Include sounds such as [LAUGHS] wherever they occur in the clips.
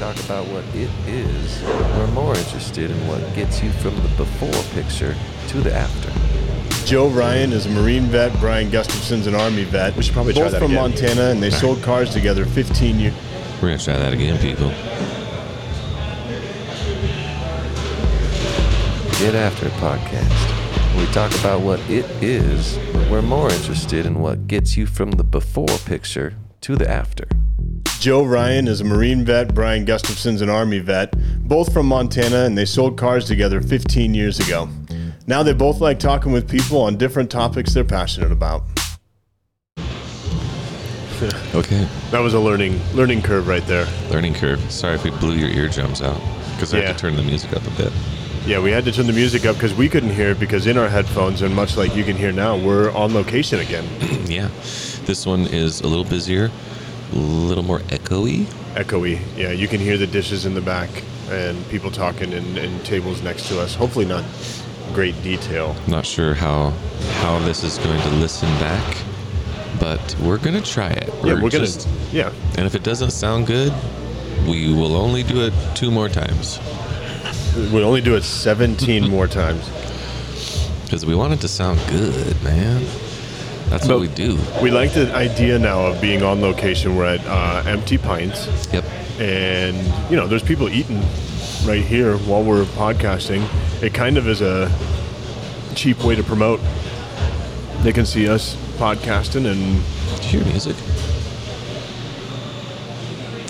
talk about what it is, we're more interested in what gets you from the before picture to the after. Joe Ryan is a Marine vet. Brian Gustafson's an Army vet. We should probably try Both that from again. Montana, and they sold cars together 15 years. We're gonna try that again, people. Get After It podcast. We talk about what it is, but we're more interested in what gets you from the before picture to the after. Joe Ryan is a Marine vet. Brian Gustafson's an Army vet. Both from Montana, and they sold cars together 15 years ago. Now they both like talking with people on different topics they're passionate about. [LAUGHS] Okay. That was a learning learning curve right there. Learning curve. Sorry if we blew your eardrums out, because I Yeah. had to turn the music up a bit. Yeah, we had to turn the music up because we couldn't hear it because in our headphones, and much like you can hear now, we're on location again. [CLEARS THROAT] yeah. This one is a little busier, a little more echoey. Echoey. Yeah, you can hear the dishes in the back and people talking and, and tables next to us. Hopefully not great detail. Not sure how how this is going to listen back, but we're gonna try it. yeah, we're gonna. Yeah, And if it doesn't sound good, we will only do it two more times we'll only do it 17 more times. [LAUGHS] because we want it to sound good, man. That's But- what we do. We like the idea now of being on location. We're at uh, Empty Pints, Yep. and you know, there's people eating right here while we're podcasting. It kind of is a cheap way to promote. They can see us podcasting, and Did you hear music?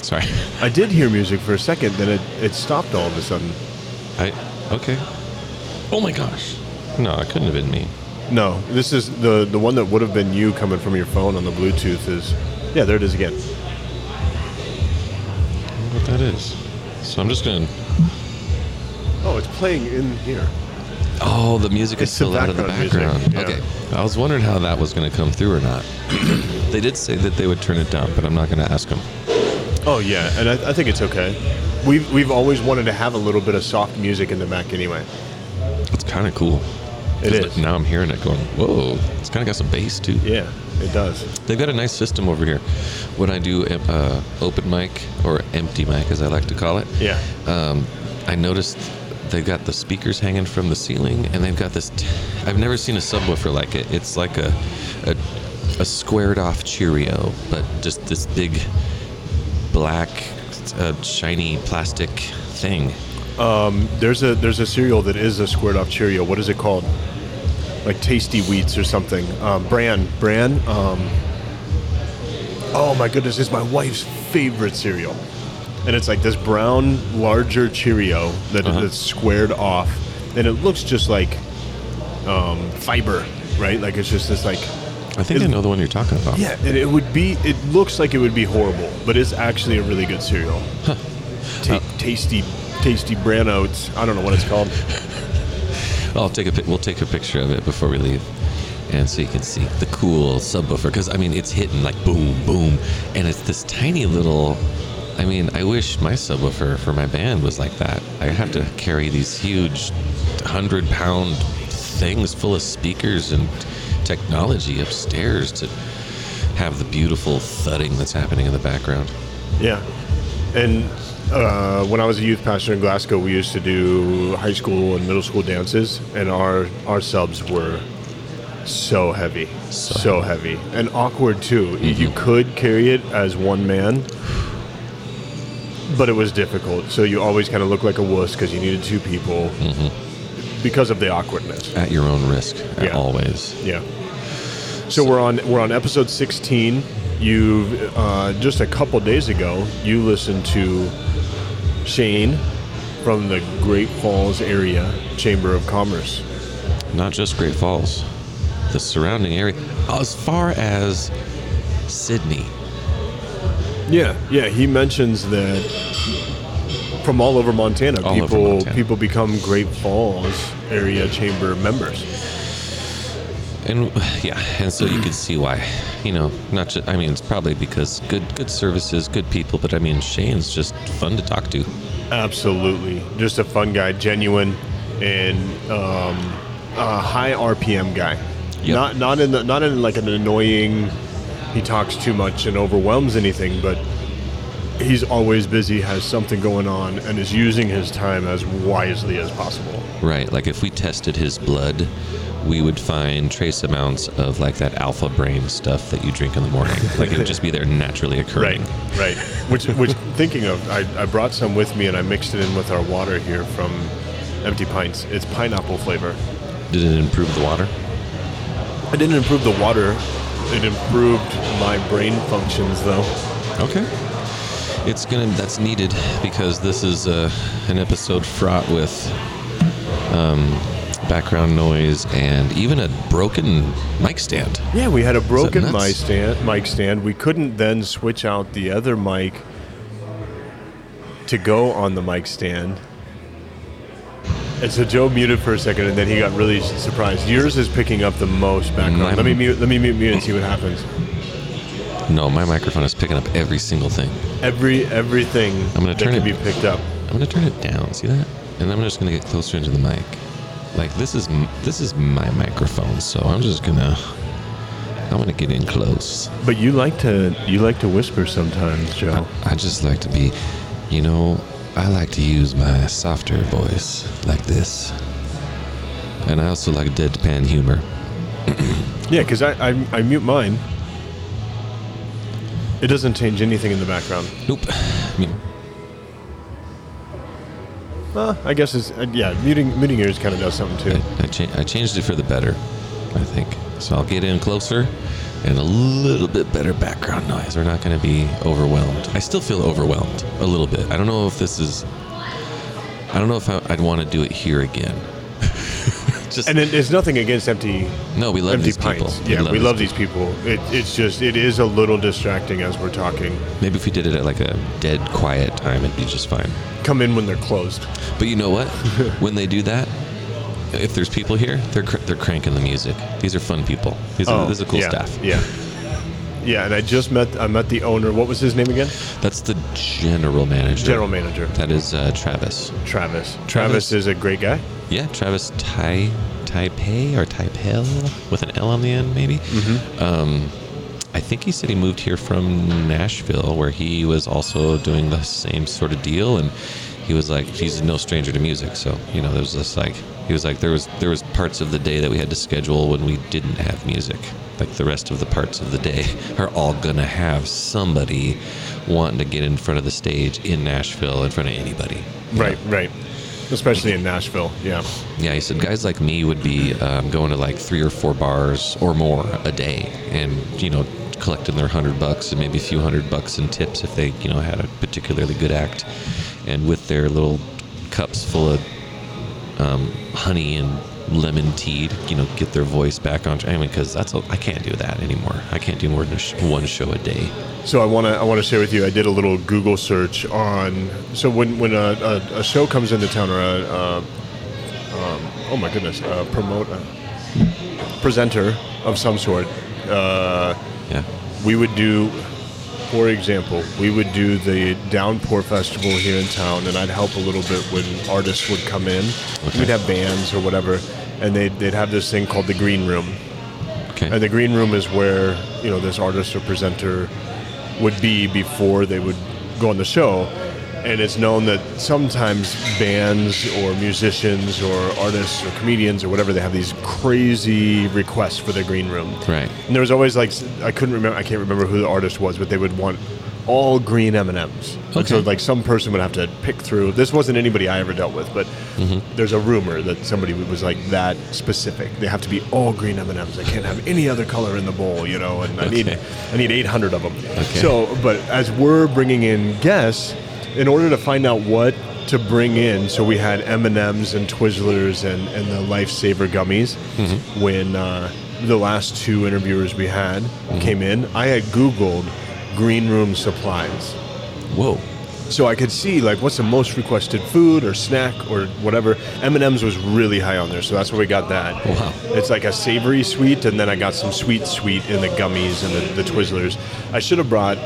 Sorry. I did hear music for a second, then it, it stopped all of a sudden. I okay. Oh my gosh. No, it couldn't have been me. No, this is the the one that would have been you coming from your phone on the Bluetooth. Is yeah, there it is again. I don't what that is. So I'm just gonna. Oh, it's playing in here. Oh, the music is It's the still out of the background music, background. yeah. Okay. I was wondering how that was going to come through or not. [CLEARS THROAT] they did say that they would turn it down, but I'm not going to ask them. Oh yeah, and I, I think it's okay. We've we've always wanted to have a little bit of soft music in the back anyway. It's kind of cool. It 'Cause is. Now I'm hearing it going, whoa. It's kind of got some bass too. Yeah, it does. They've got a nice system over here. When I do uh, open mic or empty mic, as I like to call it, Yeah. um, I noticed they've got the speakers hanging from the ceiling, and they've got this. T- I've never seen a subwoofer like it. It's like a, a a squared off Cheerio, but just this big black, uh, shiny plastic thing. There's a there's a cereal that is a squared off Cheerio. What is it called? Like Tasty Wheats or something. Um, bran, bran. Um, oh my goodness, it's my wife's favorite cereal, and it's like this brown, larger Cheerio that Uh-huh. that's squared off, and it looks just like um, fiber, right? Like it's just this like I think I know the one you're talking about. yeah, and it would be. It looks like it would be horrible, but it's actually a really good cereal. Ta- tasty, tasty bran oats. I don't know what it's called. [LAUGHS] I'll take a we'll take a picture of it before we leave, and so you can see the cool subwoofer. Because I mean, it's hitting like boom, boom, and it's this tiny little. I mean, I wish my subwoofer for my band was like that. I have to carry these huge, hundred pound things full of speakers and technology upstairs to have the beautiful thudding that's happening in the background. Yeah, and uh, when I was a youth pastor in Glasgow, we used to do high school and middle school dances, and our our subs were so heavy, so, heavy. and awkward too. You- You could carry it as one man. But it was difficult, so you always kind of looked like a wuss because you needed two people because of the awkwardness. At your own risk, Yeah. always. Yeah. So we're on we're on episode 16. You uh, just a couple days ago you listened to Shane from the Great Falls area Chamber of Commerce. not just Great Falls, the surrounding area, as far as Sidney. Yeah, yeah. He mentions that from all over Montana, All over people Montana. people become Great Falls area chamber members. And yeah, and so you can see why. You know, not just I mean, it's probably because good good services, good people, but I mean, Shane's just fun to talk to. Absolutely, just a fun guy, genuine, and um, a high RPM guy. Yep. Not not in the, not in like an annoying. He talks too much and overwhelms anything, but he's always busy, has something going on, and is using his time as wisely as possible. Right. Like if we tested his blood, we would find trace amounts of like that alpha brain stuff that you drink in the morning. like it would just be there naturally occurring. Right, right. Which, which thinking of, I, I brought some with me and I mixed it in with our water here from Empty Pints. It's pineapple flavor. Did it improve the water? It didn't improve the water. It improved my brain functions, though. Okay. It's gonna. That's needed because this is uh, an episode fraught with um, background noise and even a broken mic stand. Yeah, we had a broken mic stand. Mic stand. We couldn't then switch out the other mic to go on the mic stand. And so Joe muted for a second, and then he got really surprised. Yours is picking up the most background. Mine- let me mute. Let me mute, mute and see what happens. No, my microphone is picking up every single thing. Every everything I'm gonna that turn it- be picked up. I'm gonna turn it down. See that? And I'm just gonna get closer into the mic. Like this is this is my microphone, so I'm just gonna I'm gonna get in close. But you like to you like to whisper sometimes, Joe. I just like to be, you know, I like to use my softer voice like this, and I also like deadpan humor. [CLEARS THROAT] Yeah, because I, I I mute mine. It doesn't change anything in the background. Nope. I mean, Uh, I guess it's uh, yeah. Muting muting yours kind of does something too. I, I, cha- I changed it for the better, I think. So I'll get in closer and a little bit better background noise. We're not going to be overwhelmed. I still feel overwhelmed a little bit. I don't know if this is. I don't know if I, I'd want to do it here again. Just And it, it's nothing against empty no, we love empty these people. pints. Yeah, we love these people. It, it's just it is a little distracting as we're talking. Maybe if we did it at like a dead quiet time, it'd be just fine. Come in when they're closed. But you know what? [LAUGHS] when they do that, if there's people here, they're cr- they're cranking the music. These are fun people. These are, oh, this is a cool Oh, yeah, staff. Yeah. Yeah, and I just met I met the owner. What was his name again? That's the general manager. General manager That is uh, Travis. Travis. Travis. Travis. is a great guy. Yeah, Travis Tai Taipei or Taipei with an L on the end, maybe. Mm-hmm. Um, I think he said he moved here from Nashville, where he was also doing the same sort of deal, and he was like, he's no stranger to music, so you know, there was this like, he was like, there was there was parts of the day that we had to schedule when we didn't have music. Like the rest of the parts of the day [LAUGHS] are all gonna have somebody wanting to get in front of the stage in Nashville in front of anybody. Right, right. Especially in Nashville. Yeah. Yeah, he said guys like me would be um, going to like three or four bars or more a day, and you know, collecting their hundred bucks and maybe a few hundred bucks in tips if they, you know, had a particularly good act, and with their little cups full of um, honey and lemon tea, to, you know, get their voice back on. I mean, because that's a, I can't do that anymore. I can't do more than a sh- one show a day. So I want to I want to share with you. I did a little Google search on. So when when a, a, a show comes into town or a, a um, oh my goodness, a promote a presenter of some sort, uh, Yeah. we would do. For example, we would do the Downpour Festival here in town, and I'd help a little bit when artists would come in. Okay. We'd have bands or whatever, and they'd, they'd have this thing called the Green Room. Okay. And the green room is where you know this artist or presenter would be before they would go on the show. And it's known that sometimes bands or musicians or artists or comedians or whatever they have these crazy requests for their green room. Right. And there was always like I couldn't remember I can't remember who the artist was, but they would want all green M and M's. And so like some person would have to pick through. This wasn't anybody I ever dealt with, but mm-hmm. there's a rumor that somebody was like that specific. They have to be all green M and M's. I can't have any other color in the bowl, you know. And I need I need 800 of them. Okay. So, but as we're bringing in guests, in order to find out what to bring in, so we had M and M's and Twizzlers and and the Lifesaver gummies. When uh, the last two interviewers we had came in, I had Googled green room supplies Whoa. so I could see like what's the most requested food or snack or whatever. M and M's was really high on there, so that's where we got that. Wow. It's like a savory sweet, and then I got some sweet sweet in the gummies and the, the Twizzlers. I should have brought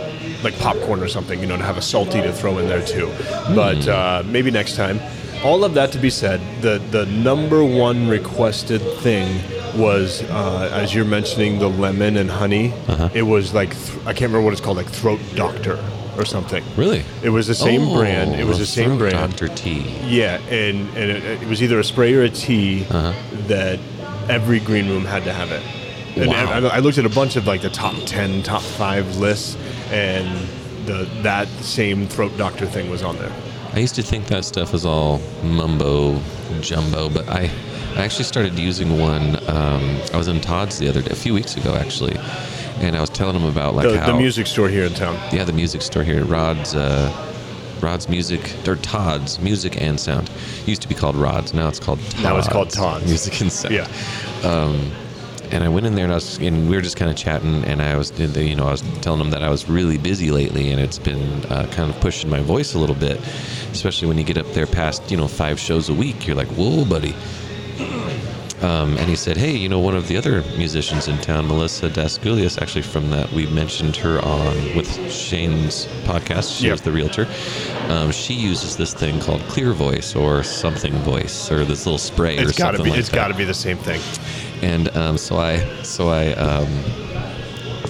like popcorn or something, you know, to have a salty to throw in there too. But uh, maybe next time. All of that to be said, the the number one requested thing was uh, as you're mentioning the lemon and honey. It was like th- I can't remember what it's called, like throat doctor or something. Really? It was the same brand. It was the same brand. Dr. T. Yeah, and and it, it was either a spray or a tea Uh-huh. that every green room had to have it. And Wow. I, I looked at a bunch of like the top ten, top five lists, and the that same throat doctor thing was on there. I used to think that stuff was all mumbo jumbo, but I, I actually started using one. Um, I was in Todd's the other day, a few weeks ago actually, and I was telling him about like The, how the music store here in town. yeah, the music store here, Rod's, uh, Rod's Music or Todd's Music and Sound. Used to be called Rod's, now it's called Todd's. Now it's called Todd's. Music and [LAUGHS] Sound. Yeah. And I went in there and I was, and we were just kind of chatting, and I was, you know, I was telling him that I was really busy lately, and it's been uh, kind of pushing my voice a little bit, especially when you get up there past, you know, five shows a week. You're like, whoa, buddy. Um, and he said, "Hey, you know, one of the other musicians in town, Melissa Dasgulias, actually from that we mentioned her on with Shane's podcast. She Yep. was the realtor. Um, she uses this thing called Clear Voice or something Voice or this little spray or It's got to something be. like it's got to be the same thing. And um, so I, so I, um,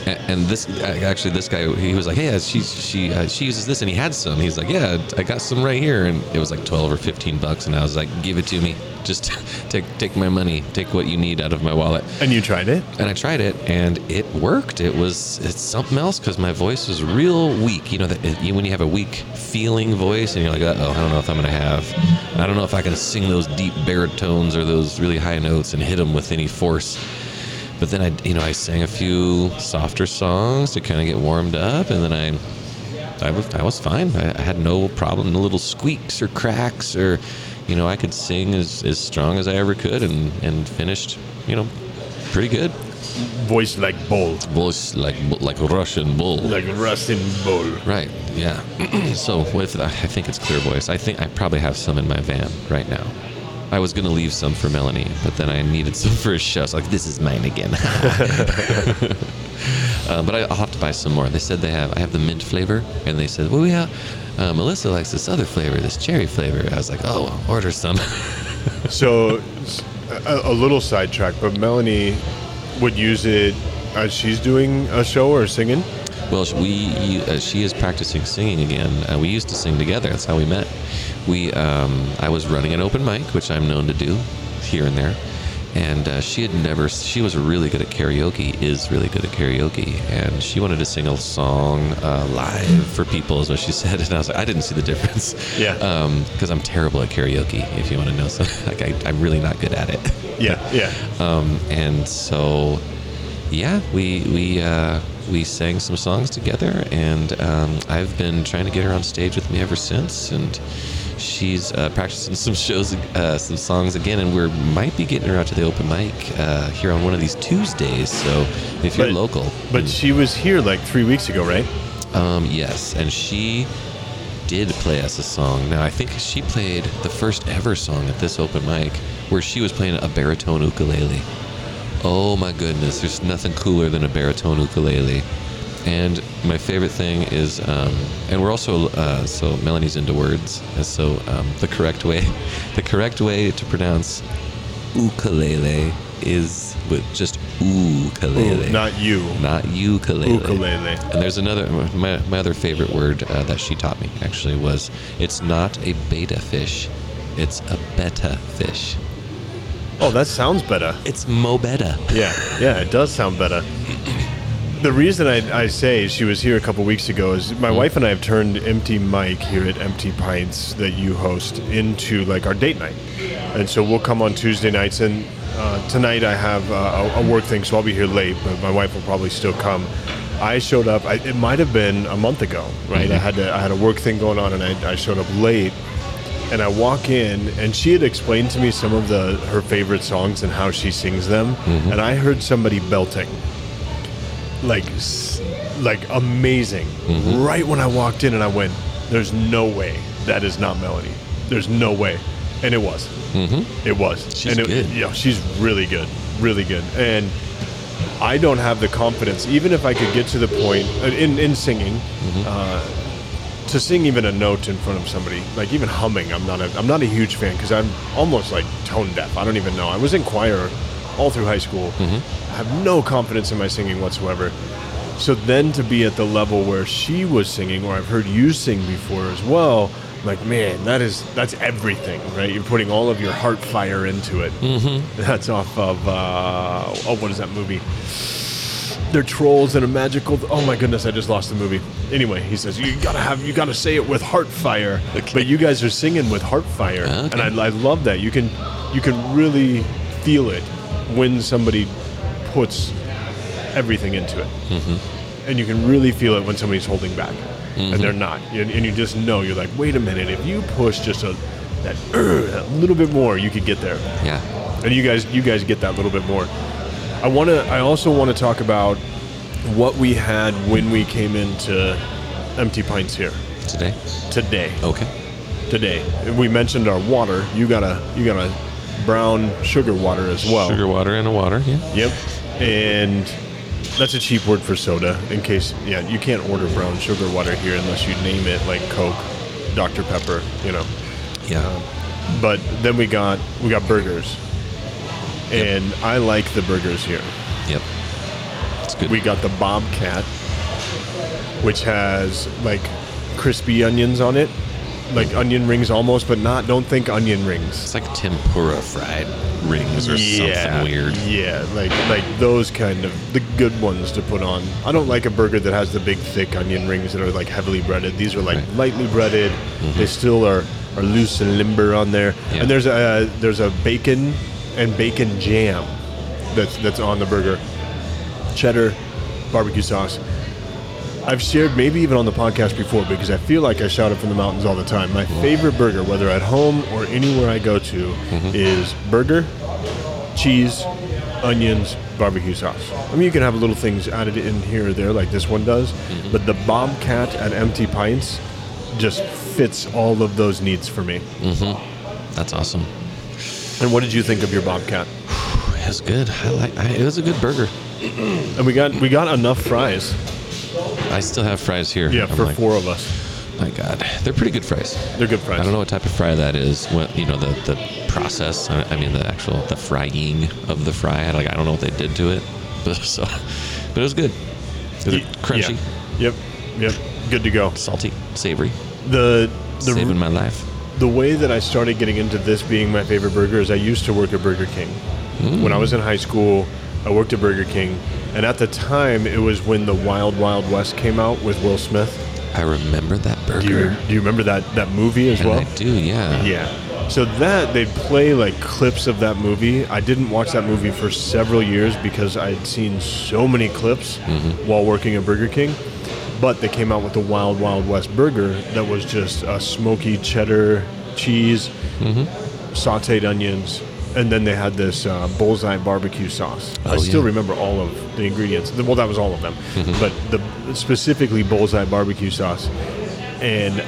and this actually, this guy, he was like, "Hey, she she uh, she uses this," and he had some. He's like, "Yeah, I got some right here," and it was like twelve or fifteen bucks, and I was like, "Give it to me, just [LAUGHS] take take my money, take what you need out of my wallet." And you tried it? And I tried it, and it worked. It was it's something else because my voice was real weak. You know that it, you, when you have a weak feeling voice, and you're like, "Oh, I don't know if I'm gonna have, I don't know if I can sing those deep baritones or those really high notes and hit them with any force." But then I, you know, I sang a few softer songs to kind of get warmed up, and then I, I was, I was fine. I, had no problem, no little squeaks or cracks, or, you know, I could sing as, as strong as I ever could, and and finished, you know, pretty good. Voice like bull, Voice like like Russian bull. like Russian bull. Right. Yeah. [CLEARS THROAT] so with I think it's clear voice. I think I probably have some in my van right now. I was gonna leave some for Melanie, but then I needed some for a show. So like, this is mine again. [LAUGHS] uh, but I, I'll have to buy some more. They said they have. I have the mint flavor, and they said, well, we have. Uh, Melissa likes this other flavor, this cherry flavor. I was like, oh, order some. [LAUGHS] So, a, a little sidetrack, but Melanie would use it as she's doing a show or singing. Well, we uh, she is practicing singing again. Uh, we used to sing together. That's how we met. We um, I was running an open mic, which I'm known to do here and there, and uh, she had never. She was really good at karaoke. Is really good at karaoke, and she wanted to sing a song uh, live for people, is what she [LAUGHS] said. And I was like, I didn't see the difference. Yeah. Because I'm terrible at karaoke. If you want to know, so [LAUGHS] like I, I'm really not good at it. Yeah, [LAUGHS] yeah. Um, and so, yeah, we we uh, we sang some songs together, and um, I've been trying to get her on stage with me ever since. And she's uh, practicing [LAUGHS] some shows, uh, some songs again, and we might be getting her out to the open mic uh, here on one of these Tuesdays. So if you're But- local, But she was here like three weeks ago, right? um, yes, and she did play us a song. Now I think she played the first ever song at this open mic, where she was playing a baritone ukulele. Oh my goodness, there's nothing cooler than a baritone ukulele. And my favorite thing is, um, and we're also uh, so Melanie's into words, and so um, the correct way, [LAUGHS] the correct way to pronounce ukulele is with just ukulele, Ooh, not you. not ukulele. Ukulele. And there's another, my, my other favorite word uh, that she taught me actually was it's not a beta fish, it's a beta fish. Oh, that sounds better. It's mo beta. Yeah, yeah, it does sound better. [LAUGHS] The reason I, I say she was here a couple weeks ago is my wife and I have turned Empty Mic here at Empty Pints that you host into like our date night, and so we'll come on Tuesday nights. And uh, tonight I have uh, a, a work thing, so I'll be here late, but my wife will probably still come. I showed up. I, it might have been a month ago, right? I had to, I had a work thing going on, and I, I showed up late and I walk in, and she had explained to me some of the her favorite songs and how she sings them, and I heard somebody belting, like, like amazing. Right when I walked in, and I went, "There's no way that is not Melody. There's no way," and it was. Mm-hmm. It was. She's and it, good. Yeah, she's really good, really good, and. I don't have the confidence, even if I could get to the point uh, in in singing, uh, to sing even a note in front of somebody, like even humming, I'm not a I'm not a huge fan because I'm almost like tone deaf. I don't even know. I was in choir all through high school. I have no confidence in my singing whatsoever. So then to be at the level where she was singing, or I've heard you sing before as well, like man, that is that's everything, right? You're putting all of your heart fire into it. Mm-hmm. That's off of uh, oh, what is that movie? They're trolls in a magical. Oh my goodness, I just lost the movie. Anyway, he says you gotta have you gotta say it with heart fire. Okay. But you guys are singing with heart fire, Okay. and I, I love that. You can you can really feel it when somebody puts everything into it, mm-hmm. and you can really feel it when somebody's holding back, and they're mm-hmm. not. And, and you just know you're like, wait a minute, if you push just a that, [CLEARS THROAT] that little bit more, you could get there Yeah. and you guys you guys get that little bit more. I want to I also want to talk about what we had when we came into Empty Pints here Today. today. Okay. Today we mentioned our water. You got a you got a brown sugar water as well. Sugar water and a water. Yeah. Yep. And that's a cheap word for soda. In case yeah, you can't order brown sugar water here unless you name it like Coke, Dr Pepper. You know. Yeah. Um, but then we got we got burgers and i like the burgers here Yep. It's good. we got the bobcat which has like crispy onions on it like onion rings almost but not don't think onion rings it's like tempura fried rings or something weird. yeah like like those kind of the good ones to put on i don't like a burger that has the big thick onion rings that are like heavily breaded these are like Right. lightly breaded they still are are loose and limber on there Mm-hmm. Yeah. and there's a there's a bacon and bacon jam that's that's on the burger cheddar barbecue sauce I've shared maybe even on the podcast before because I feel like I shout it from the mountains all the time. My favorite burger, whether at home or anywhere I go to, Mm-hmm. is burger, cheese, onions, barbecue sauce. I mean, you can have little things added in here or there, like this one does, Mm-hmm. but the Bobcat at Empty Pints just fits all of those needs for me. That's awesome. And what did you think of your Bobcat? It was good. I like. I, it was a good burger. And we got we got enough fries. I still have fries here. Yeah, I'm for like, four of us. My God, they're pretty good fries. They're good fries. I don't know what type of fry that is. What you know, the the process. I mean, the actual the frying of the fry. Like I don't know what they did to it, [LAUGHS] but so, but it was good. It was Ye- crunchy, yeah. Yep. Yep. Good to go. salty, savory, The the saving my life. the way that I started getting into this being my favorite burger is I used to work at Burger King. Mm. When I was in high school, I worked at Burger King, and at the time it was when the Wild Wild West came out with Will Smith. I remember that burger. Do you, do you remember that that movie as and well? I do, yeah. Yeah. So that they'd play like clips of that movie. I didn't watch that movie for several years because I'd seen so many clips mm-hmm. while working at Burger King. But they came out with the Wild Wild West burger that was just a smoky cheddar cheese, mm-hmm. sautéed onions, and then they had this uh, bullseye barbecue sauce. I Oh, still yeah. remember all of the ingredients. Well, that was all of them, but the specifically bullseye barbecue sauce. And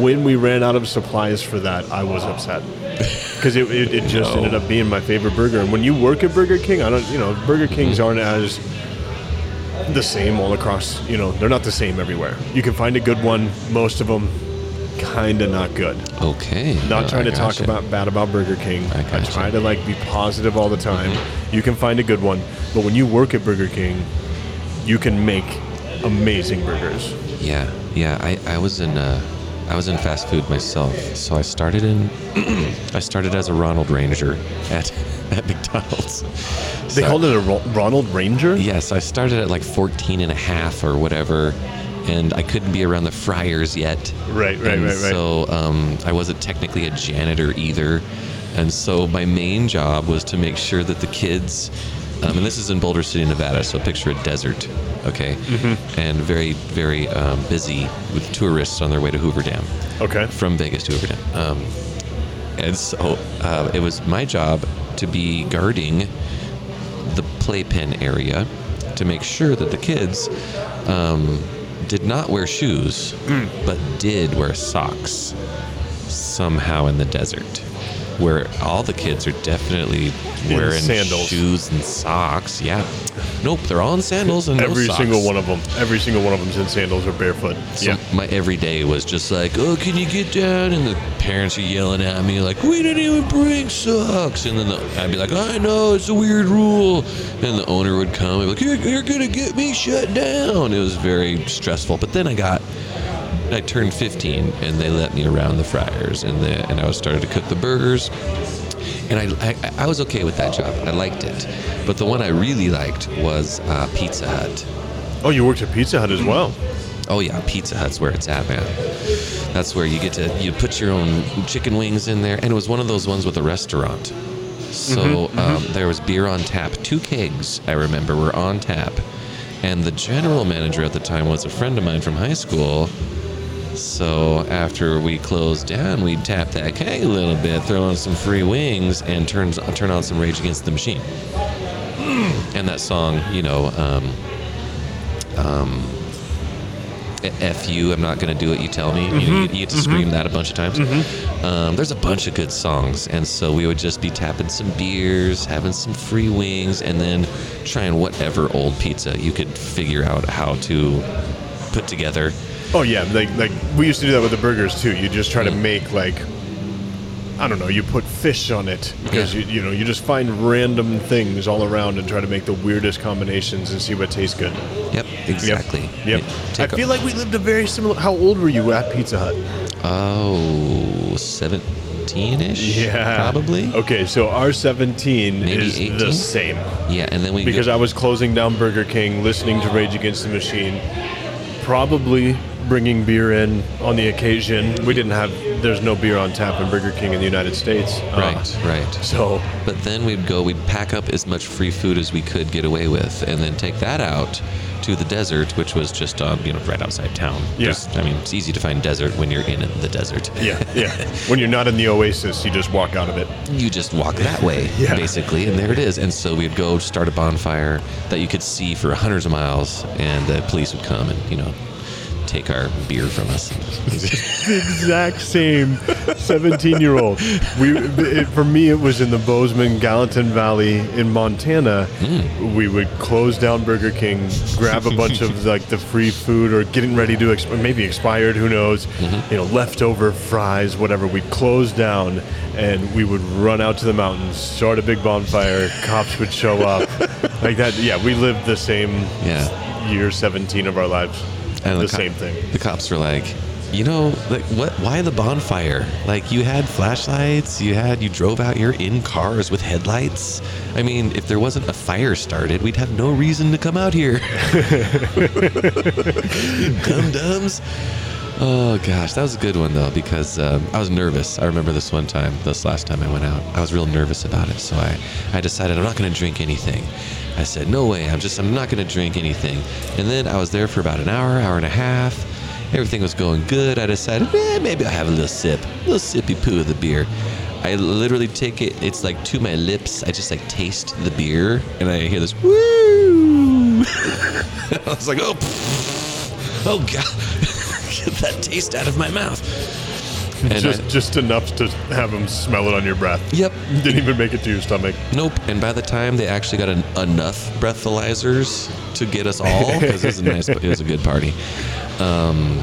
when we ran out of supplies for that, I was upset [LAUGHS] because it, it, it just No. ended up being my favorite burger. And when you work at Burger King, I don't, you know, Burger Kings aren't as the same all across. You know, they're not the same everywhere. You can find a good one. Most of them, kind of not good. Okay. Not Uh, trying to talk about bad about Burger King. I I, try to like be positive all the time. You can find a good one, but when you work at Burger King, you can make amazing burgers. Yeah, yeah. I, I was in uh, I was in fast food myself. So I started in [CLEARS THROAT] I started as a Ronald Ranger at [LAUGHS] at McDonald's. They So- called it a Ro- Ronald Ranger. Yes, I started at like 14 and a half or whatever, and I couldn't be around the fryers yet. Right, right, And right, right. So um, I wasn't technically a janitor either. And so my main job was to make sure that the kids, um, and this is in Boulder City, Nevada, so picture a desert, okay? Mm-hmm. And very, very um, busy with tourists on their way to Hoover Dam Okay. from Vegas to Hoover Dam. Um, and so uh, it was my job to be guarding the playpen area to make sure that the kids um, did not wear shoes, mm. but did wear socks somehow in the desert. Where all the kids are definitely wearing sandals. shoes and socks. Yeah. Nope, they're all in sandals and no Every socks. single one of them. Every single one of them's in sandals or barefoot. So yeah. my everyday was just like, oh, can you get down? And the parents are yelling at me like, we didn't even bring socks. And then the, I'd be like, I know it's a weird rule. And the owner would come and be like, you're, you're gonna get me shut down. It was very stressful. But then I got, I turned 15 and they let me around the fryers and the, and I was started to cook the burgers. And I, I, I was okay with that job. I liked it. But the one I really liked was uh, Pizza Hut. Oh, you worked at Pizza Hut as well. Oh yeah, Pizza Hut's where it's at, man. That's where you get to you put your own chicken wings in there, and it was one of those ones with a restaurant. So um, there was beer on tap. Two kegs, I remember, were on tap, and the general manager at the time was a friend of mine from high school. So after we closed down, we'd tap that keg a little bit, throw on some free wings, and turn turn on some Rage Against the Machine. [CLEARS THROAT] And that song, you know, um, F you, I'm not going to do what you tell me. You, you, you get to scream that a bunch of times. Um, there's a bunch of good songs. And so we would just be tapping some beers, having some free wings, and then trying whatever old pizza you could figure out how to put together. Oh yeah, like like we used to do that with the burgers too. You just try to make like I don't know, you put fish on it because you you know, you just find random things all around and try to make the weirdest combinations and see what tastes good. Yep, exactly. Yep. yep. I take a- feel like we lived a very similar How old were you at Pizza Hut? oh, 17 ish? Yeah. Probably. Okay, so our 17 Maybe is 18? the same. Yeah, and then we Because go- I was closing down Burger King, listening to Rage Against the Machine, probably bringing beer in on the occasion. We didn't have, there's no beer on tap in Burger King in the United States. Uh, Right, right. So, But then we'd go, we'd pack up as much free food as we could get away with, and then take that out to the desert, which was just on, you know, right outside town. Yeah. Just- I mean, it's easy to find desert when you're in the desert. yeah, yeah. [LAUGHS] when you're not in the oasis, you just walk out of it. You just walk that way, [LAUGHS] Yeah. basically, and there it is. And so we'd go start a bonfire that you could see for hundreds of miles, and the police would come and, you know, take our beer from us. [LAUGHS] the exact same 17 year old. We, it, for me, it was in the Bozeman Gallatin Valley in Montana. Hmm. We would close down Burger King, grab a bunch of [LAUGHS] like the free food or getting ready to exp- maybe expired, who knows, mm-hmm. you know, leftover fries, whatever. We'd close down and we would run out to the mountains, start a big bonfire. Cops would show up, [LAUGHS] like that. Yeah, we lived the same Yeah. year 17 of our lives. And the co- same thing. The cops were like, you know, like what? Why the bonfire? Like you had flashlights, you had you drove out here in cars with headlights. I mean, if there wasn't a fire started, we'd have no reason to come out here. [LAUGHS] [LAUGHS] Dum dums. Oh gosh, that was a good one though because um, I was nervous. I remember this one time, this last time I went out, I was real nervous about it. So I, I decided I'm not going to drink anything. I said, no way, I'm just, I'm not going to drink anything. And then I was there for about an hour, hour and a half. Everything was going good. I decided, eh, maybe I'll have a little sip, a little sippy poo of the beer. I literally take it, it's like to my lips. I just like taste the beer and I hear this, woo. [LAUGHS] I was like, oh, oh God. [LAUGHS] Get that taste out of my mouth. And just I- just enough to have them smell it on your breath. Yep. [LAUGHS] Didn't even make it to your stomach. Nope. And by the time they actually got an, enough breathalyzers to get us all, because it was a nice, it was a good party. Um,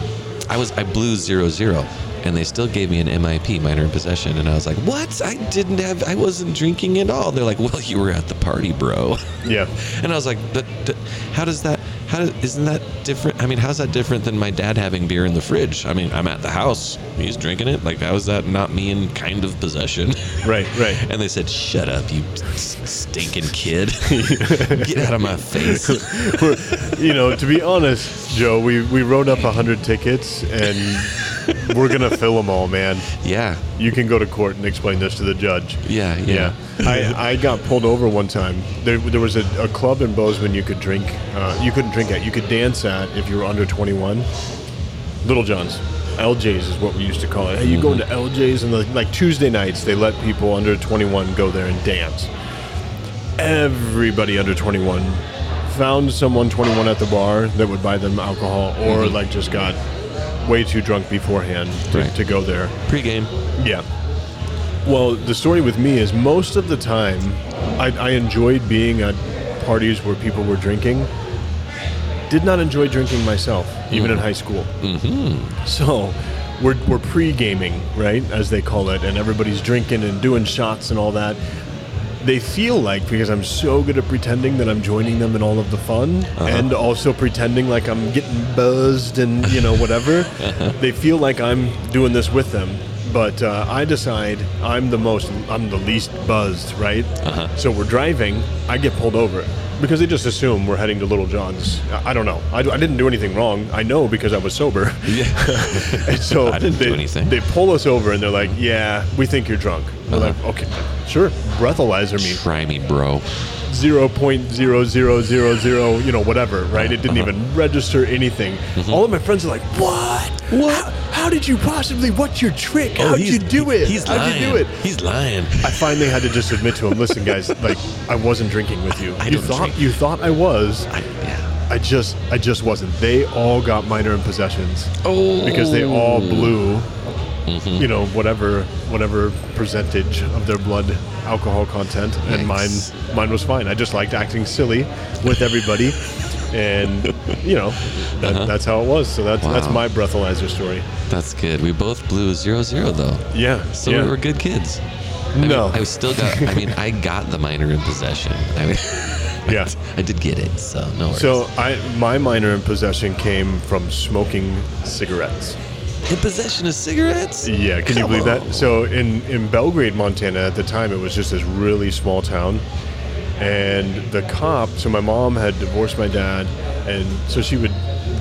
I was I blew zero zero, and they still gave me an MIP, minor in possession, and I was like, "What? I didn't have. I wasn't drinking at all." They're like, "Well, you were at the party, bro." Yeah. [LAUGHS] And I was like, "But, but how does that? How isn't that different? I mean, how's that different than my dad having beer in the fridge? I mean, I'm at the house, he's drinking it. Like, how is that not me in kind of possession?" [LAUGHS] Right, right. And they said, "Shut up, you stinking kid! [LAUGHS] Get out of my face!" [LAUGHS] You know, to be honest, Joe, we, we wrote up 100 tickets and we're going to fill them all, man. Yeah, You can go to court and explain this to the judge. yeah, yeah. I, [LAUGHS] I got pulled over one time. There, there was a, a club in Bozeman you could drink. Uh, you couldn't drink at. You could dance at if you were under 21. Little John's. LJ's is what we used to call it. Hey, you go into LJ's and the, like Tuesday nights they let people under 21 go there and dance. Everybody under 21 found someone 21 at the bar that would buy them alcohol or like just got way too drunk beforehand to, Right. to go there. Pre-game. Yeah. Well, the story with me is most of the time, I, I enjoyed being at parties where people were drinking. Did not enjoy drinking myself, even in mm-hmm. high school. Mm-hmm. So, we're, we're pre gaming, right, as they call it, and everybody's drinking and doing shots and all that. They feel like because I'm so good at pretending that I'm joining them in all of the fun, uh-huh. and also pretending like I'm getting buzzed and you know whatever. [LAUGHS] Uh-huh. They feel like I'm doing this with them, but uh, I decide I'm the most, I'm the least buzzed, right? So we're driving, I get pulled over because they just assume we're heading to Little John's. I don't know. I, I didn't do anything wrong. I know because I was sober. Yeah. [LAUGHS] And so [LAUGHS] I didn't they, do anything. They pull us over and they're like, "Yeah, we think you're drunk." We're like, "Okay, sure." Breathalyzer me Try me, bro. Zero point zero zero zero zero, you know, whatever, right? It didn't Uh-huh. even register anything. Mm-hmm. All of my friends are like, "What? What? How, how did you possibly? What's your trick? How'd you do it? Oh, He's How'd lying. you do it?" He's lying. I finally had to just admit to him, "Listen, guys, [LAUGHS] like I wasn't drinking with you. I you thought drink. you thought I was." I, yeah. I just I just wasn't. They all got minor in possessions Oh. because they all blew Mm-hmm. you know whatever whatever percentage of their blood alcohol content and mine mine was fine. I just liked acting silly with everybody and you know that, that's how it was. So that's that's Uh-huh. My breathalyzer story. That's good. We both blew zero zero though. Yeah. So yeah. we were good kids. I mean, No. I still got. I mean, I [LAUGHS] got the minor in possession. I mean, [LAUGHS] Yeah. I did get it. So no worries. So I my minor in possession came from smoking cigarettes. In possession of cigarettes. Yeah, can you Come believe that? So in in Belgrade, Montana, at the time, it was just this really small town, and the cop. So my mom had divorced my dad, and so she would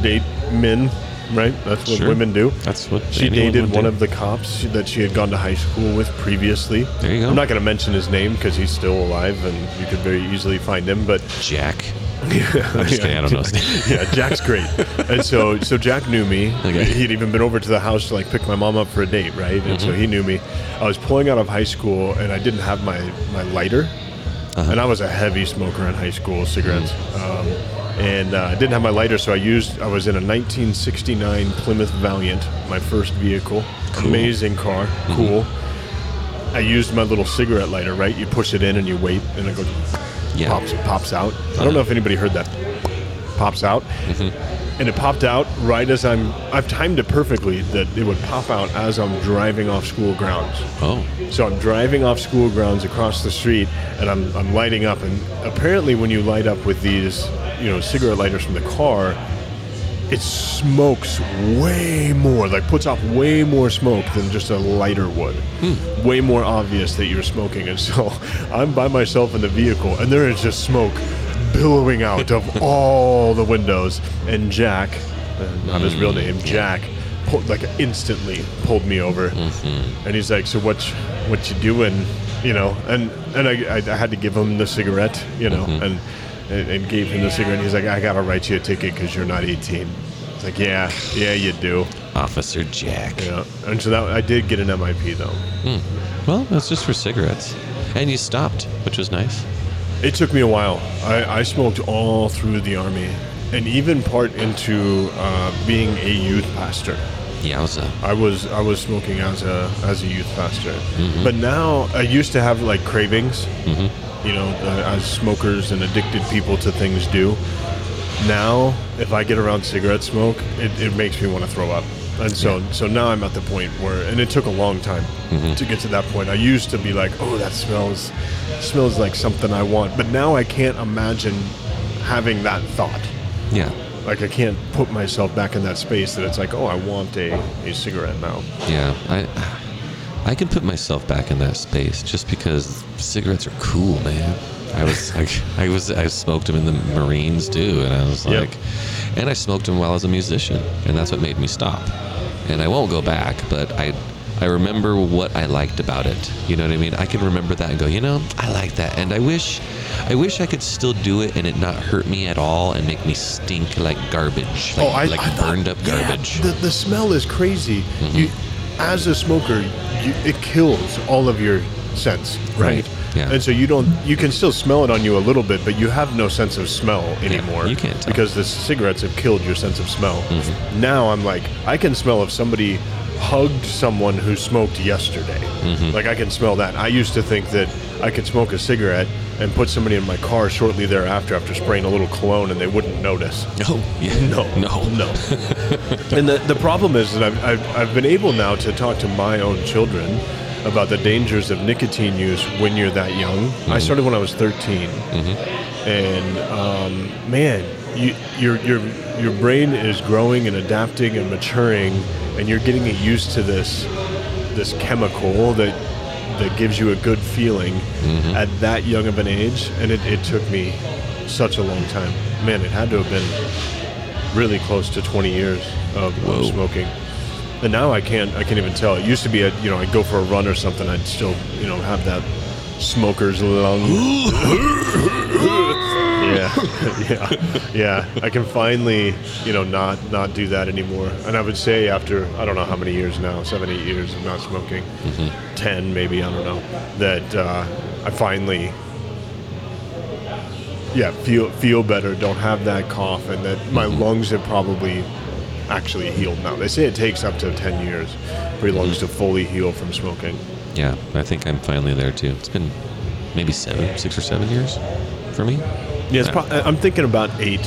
date men, right? That's what Sure. women do. That's what She dated one do. of the cops that she had gone to high school with previously. There you go. I'm not going to mention his name because he's still alive, and you could very easily find him. But Jack. I'm just kidding. I don't know [LAUGHS] yeah, Jack's great. And so so Jack knew me. Okay. He'd even been over to the house to like pick my mom up for a date, right? And Mm-hmm. so he knew me. I was pulling out of high school and I didn't have my my lighter. Uh-huh. And I was a heavy smoker in high school, cigarettes. Mm-hmm. Um, and uh, I didn't have my lighter, so I used. I was in a 1969 Plymouth Valiant, my first vehicle. Amazing car, Mm-hmm. cool. I used my little cigarette lighter, right? You push it in and you wait, and it goes Yeah. pops pops out. I don't know if anybody heard that. Pops out, mm-hmm. and it popped out right as I'm. I've timed it perfectly that it would pop out as I'm driving off school grounds. Oh. So I'm driving off school grounds across the street, and I'm I'm lighting up. And apparently, when you light up with these, you know, cigarette lighters from the car, it smokes way more, like puts off way more smoke than just a lighter would. Hmm. Way more obvious that you're smoking. And [LAUGHS] so I'm by myself in the vehicle, and there is just smoke billowing out of [LAUGHS] all the windows. And Jack, uh, not his real hmm. name, Jack, pulled, like instantly pulled me over, mm-hmm. and he's like, "So what? you- What you doing?" You know, and and I, I, I had to give him the cigarette, you know, mm-hmm. and and, and gave him the cigarette. He's like, I gotta write you a ticket because you're not 18. It's like, yeah, yeah, you do. Officer Jack. Yeah, and so that I did get an MIP though. Hmm. Well, that's just for cigarettes. And you stopped, which was nice. It took me a while. I, I smoked all through the army, and even part into uh, being a youth pastor. Yowza. I was I was smoking as a as a youth pastor, mm-hmm. but now I used to have like cravings, mm-hmm. You know, uh, as smokers and addicted people to things do. Now, if I get around cigarette smoke, it, it makes me want to throw up, and so so now I'm at the point where, and it took a long time to get to that point. I used to be like, oh, that smells smells like something I want, but now I can't imagine having that thought. Yeah. Like I can't put myself back in that space that it's like, oh, I want a, a cigarette now. Yeah. I I can put myself back in that space just because cigarettes are cool, man. I was [LAUGHS] like, I was I smoked them in the Marines too, and I was Yep. like, and I smoked them while I was a musician, and that's what made me stop. And I won't go back, but I I remember what I liked about it. You know what I mean? I can remember that and go, you know, I like that, and I wish I wish I could still do it and it not hurt me at all and make me stink like garbage, like, like Oh, thought- burned up garbage. Mm-hmm. the, the smell is crazy. You, as a smoker, you, it kills all of your sense, right? Right, yeah. And so you don't. You can still smell it on you a little bit, but you have no sense of smell anymore. you can't tell. because the cigarettes have killed your sense of smell. Now I'm like, I can smell if somebody hugged someone who smoked yesterday. Mm-hmm. Like I can smell that. I used to think that I could smoke a cigarette and put somebody in my car shortly thereafter after spraying a little cologne and they wouldn't notice. No, [LAUGHS] yeah, No, [LAUGHS] no, no. [LAUGHS] and the, the problem is that I've, I've, I've been able now to talk to my own children about the dangers of nicotine use when you're that young. I started when I was 13, and um, man, you, your your your brain is growing and adapting and maturing, and you're getting used to this this chemical that that gives you a good feeling mm-hmm. at that young of an age, and it, it took me such a long time. Man, it had to have been really close to 20 years of, of smoking. And now I can't I can't even tell. It used to be a, you know I'd go for a run or something. I'd still you know have that smoker's lung. [LAUGHS] yeah, [LAUGHS] yeah, yeah. I can finally you know not not do that anymore. And I would say after I don't know how many years now, seven eight years of not smoking, mm-hmm. ten maybe I don't know that uh, I finally yeah feel feel better don't have that cough and that my mm-hmm. lungs have probably actually healed now they say it takes up to 10 years for your lungs mm-hmm. to fully heal from smoking Yeah, I think I'm finally there too. It's been maybe seven, six or seven years for me. Yeah it's pro- i'm thinking about eight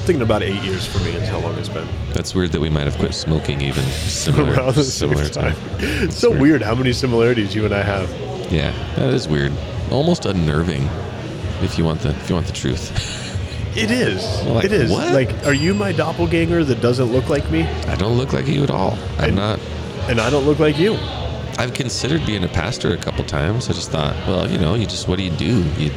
I'm thinking about eight years for me is how long it's been That's weird that we might have quit smoking even similar, [LAUGHS] Around the similar same time. it's so weird. weird. how many similarities you and i have Yeah, that is weird. Almost unnerving, if you want the if you want the truth. it is [LAUGHS] Like, it is what? like are you my doppelganger that doesn't look like me I don't look like you at all. I'm And- not. and i don't look like you I've considered being a pastor a couple times. I just thought, well, you know, you just what do you do? You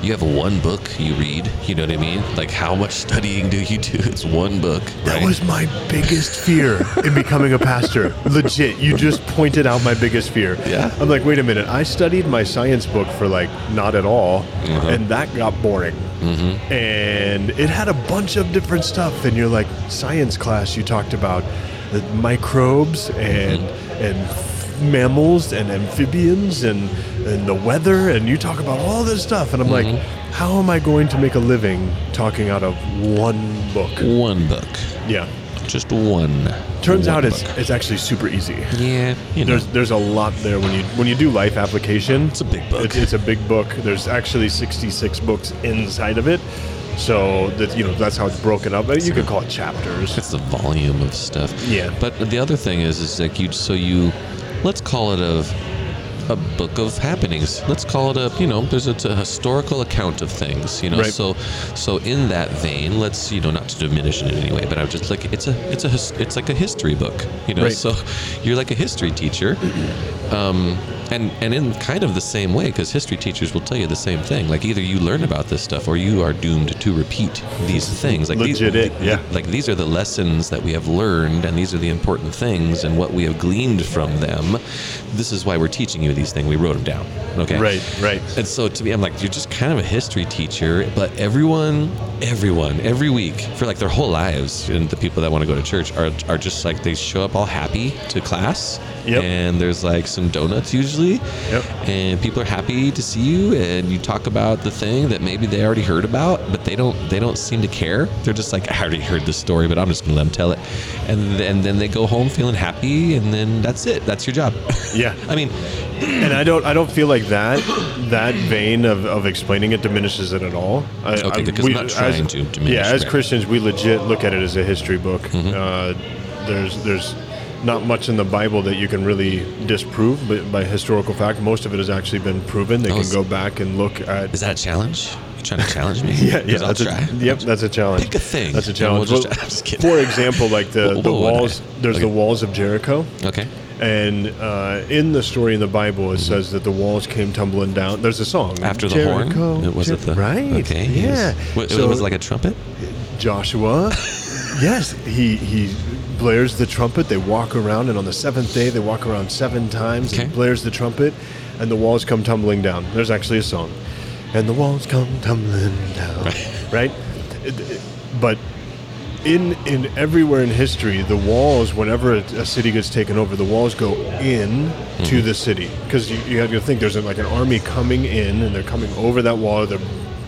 you have one book you read. You know what I mean? Like how much [LAUGHS] studying do you do? It's one book. That right? was my biggest fear in becoming a pastor. Legit, you just pointed out my biggest fear. Yeah. I'm like, wait a minute. I studied my science book for like not at all, Uh-huh. and that got boring. Mm-hmm. And it had a bunch of different stuff. And you're like, science class, you talked about the microbes and Mm-hmm. and mammals and amphibians and and the weather, and you talk about all this stuff. And I'm like, Mm-hmm. how am I going to make a living talking out of one book? one book, Yeah. just one. Turns One out it's it's actually super easy. yeah. You know, There's there's a lot there when you when you do life application. It's a big book. It's, it's a big book. There's actually 66 books inside of it. So that you know that's how it's broken up. You could call it chapters. It's the volume of stuff. Yeah. But the other thing is, is like you. So you, let's call it a, a book of happenings. Let's call it a. You know, there's a, it's a historical account of things. You know. Right. So, so in that vein, let's you know not to diminish it in any way, but I would just like it's a it's a it's like a history book. You know. Right. So you're like a history teacher. Um, and, and in kind of the same way, because history teachers will tell you the same thing. Like either you learn about this stuff, or you are doomed to repeat these things. Like these, Legit it, yeah. like these are the lessons that we have learned and these are the important things and what we have gleaned from them this is why we're teaching you these things we wrote them down okay Right, right. and so to me i'm like you're just kind of a history teacher but everyone everyone every week for like their whole lives and the people that want to go to church are, are just like they show up all happy to class Yep. and there's like some donuts usually Yep. and people are happy to see you and you talk about the thing that maybe they already heard about but they don't they don't seem to care they're just like i already heard this story but i'm just gonna let them tell it and then, then they go home feeling happy and then that's it that's your job [LAUGHS] Yeah. i mean and I don't I don't feel like that that vein of, of explaining it diminishes it at all. I, Okay, I- because I'm not trying to diminish Yeah, as. Mm-hmm. Christians, we legit look at it as a history book. Uh, there's there's not much in the Bible that you can really disprove, but by historical fact, most of it has actually been proven. They Oh, can go back and look at. is that a challenge you trying to challenge me [LAUGHS] Yeah, yeah, 'Cause I'll that's try. a, yep, that's a challenge. Pick a thing, That's a we'll challenge. just- Well, [LAUGHS] just kidding. For example, like the, What- the what would I- walls, there's like- the walls of Jericho. okay And uh, in the story in the Bible, it says that the walls came tumbling down. There's a song after the Jericho, horn it was it the right? okay yeah. yes. So it was like a trumpet Joshua. [LAUGHS] yes, he he blares the trumpet. They walk around, and on the seventh day, they walk around seven times Okay. and blares the trumpet, and the walls come tumbling down. There's actually a song, and the walls come tumbling down. right? It- it- But in in everywhere in history, the walls, whenever a, a city gets taken over, the walls go in to the city because you, you have to think there's like an army coming in, and they're coming over that wall. They're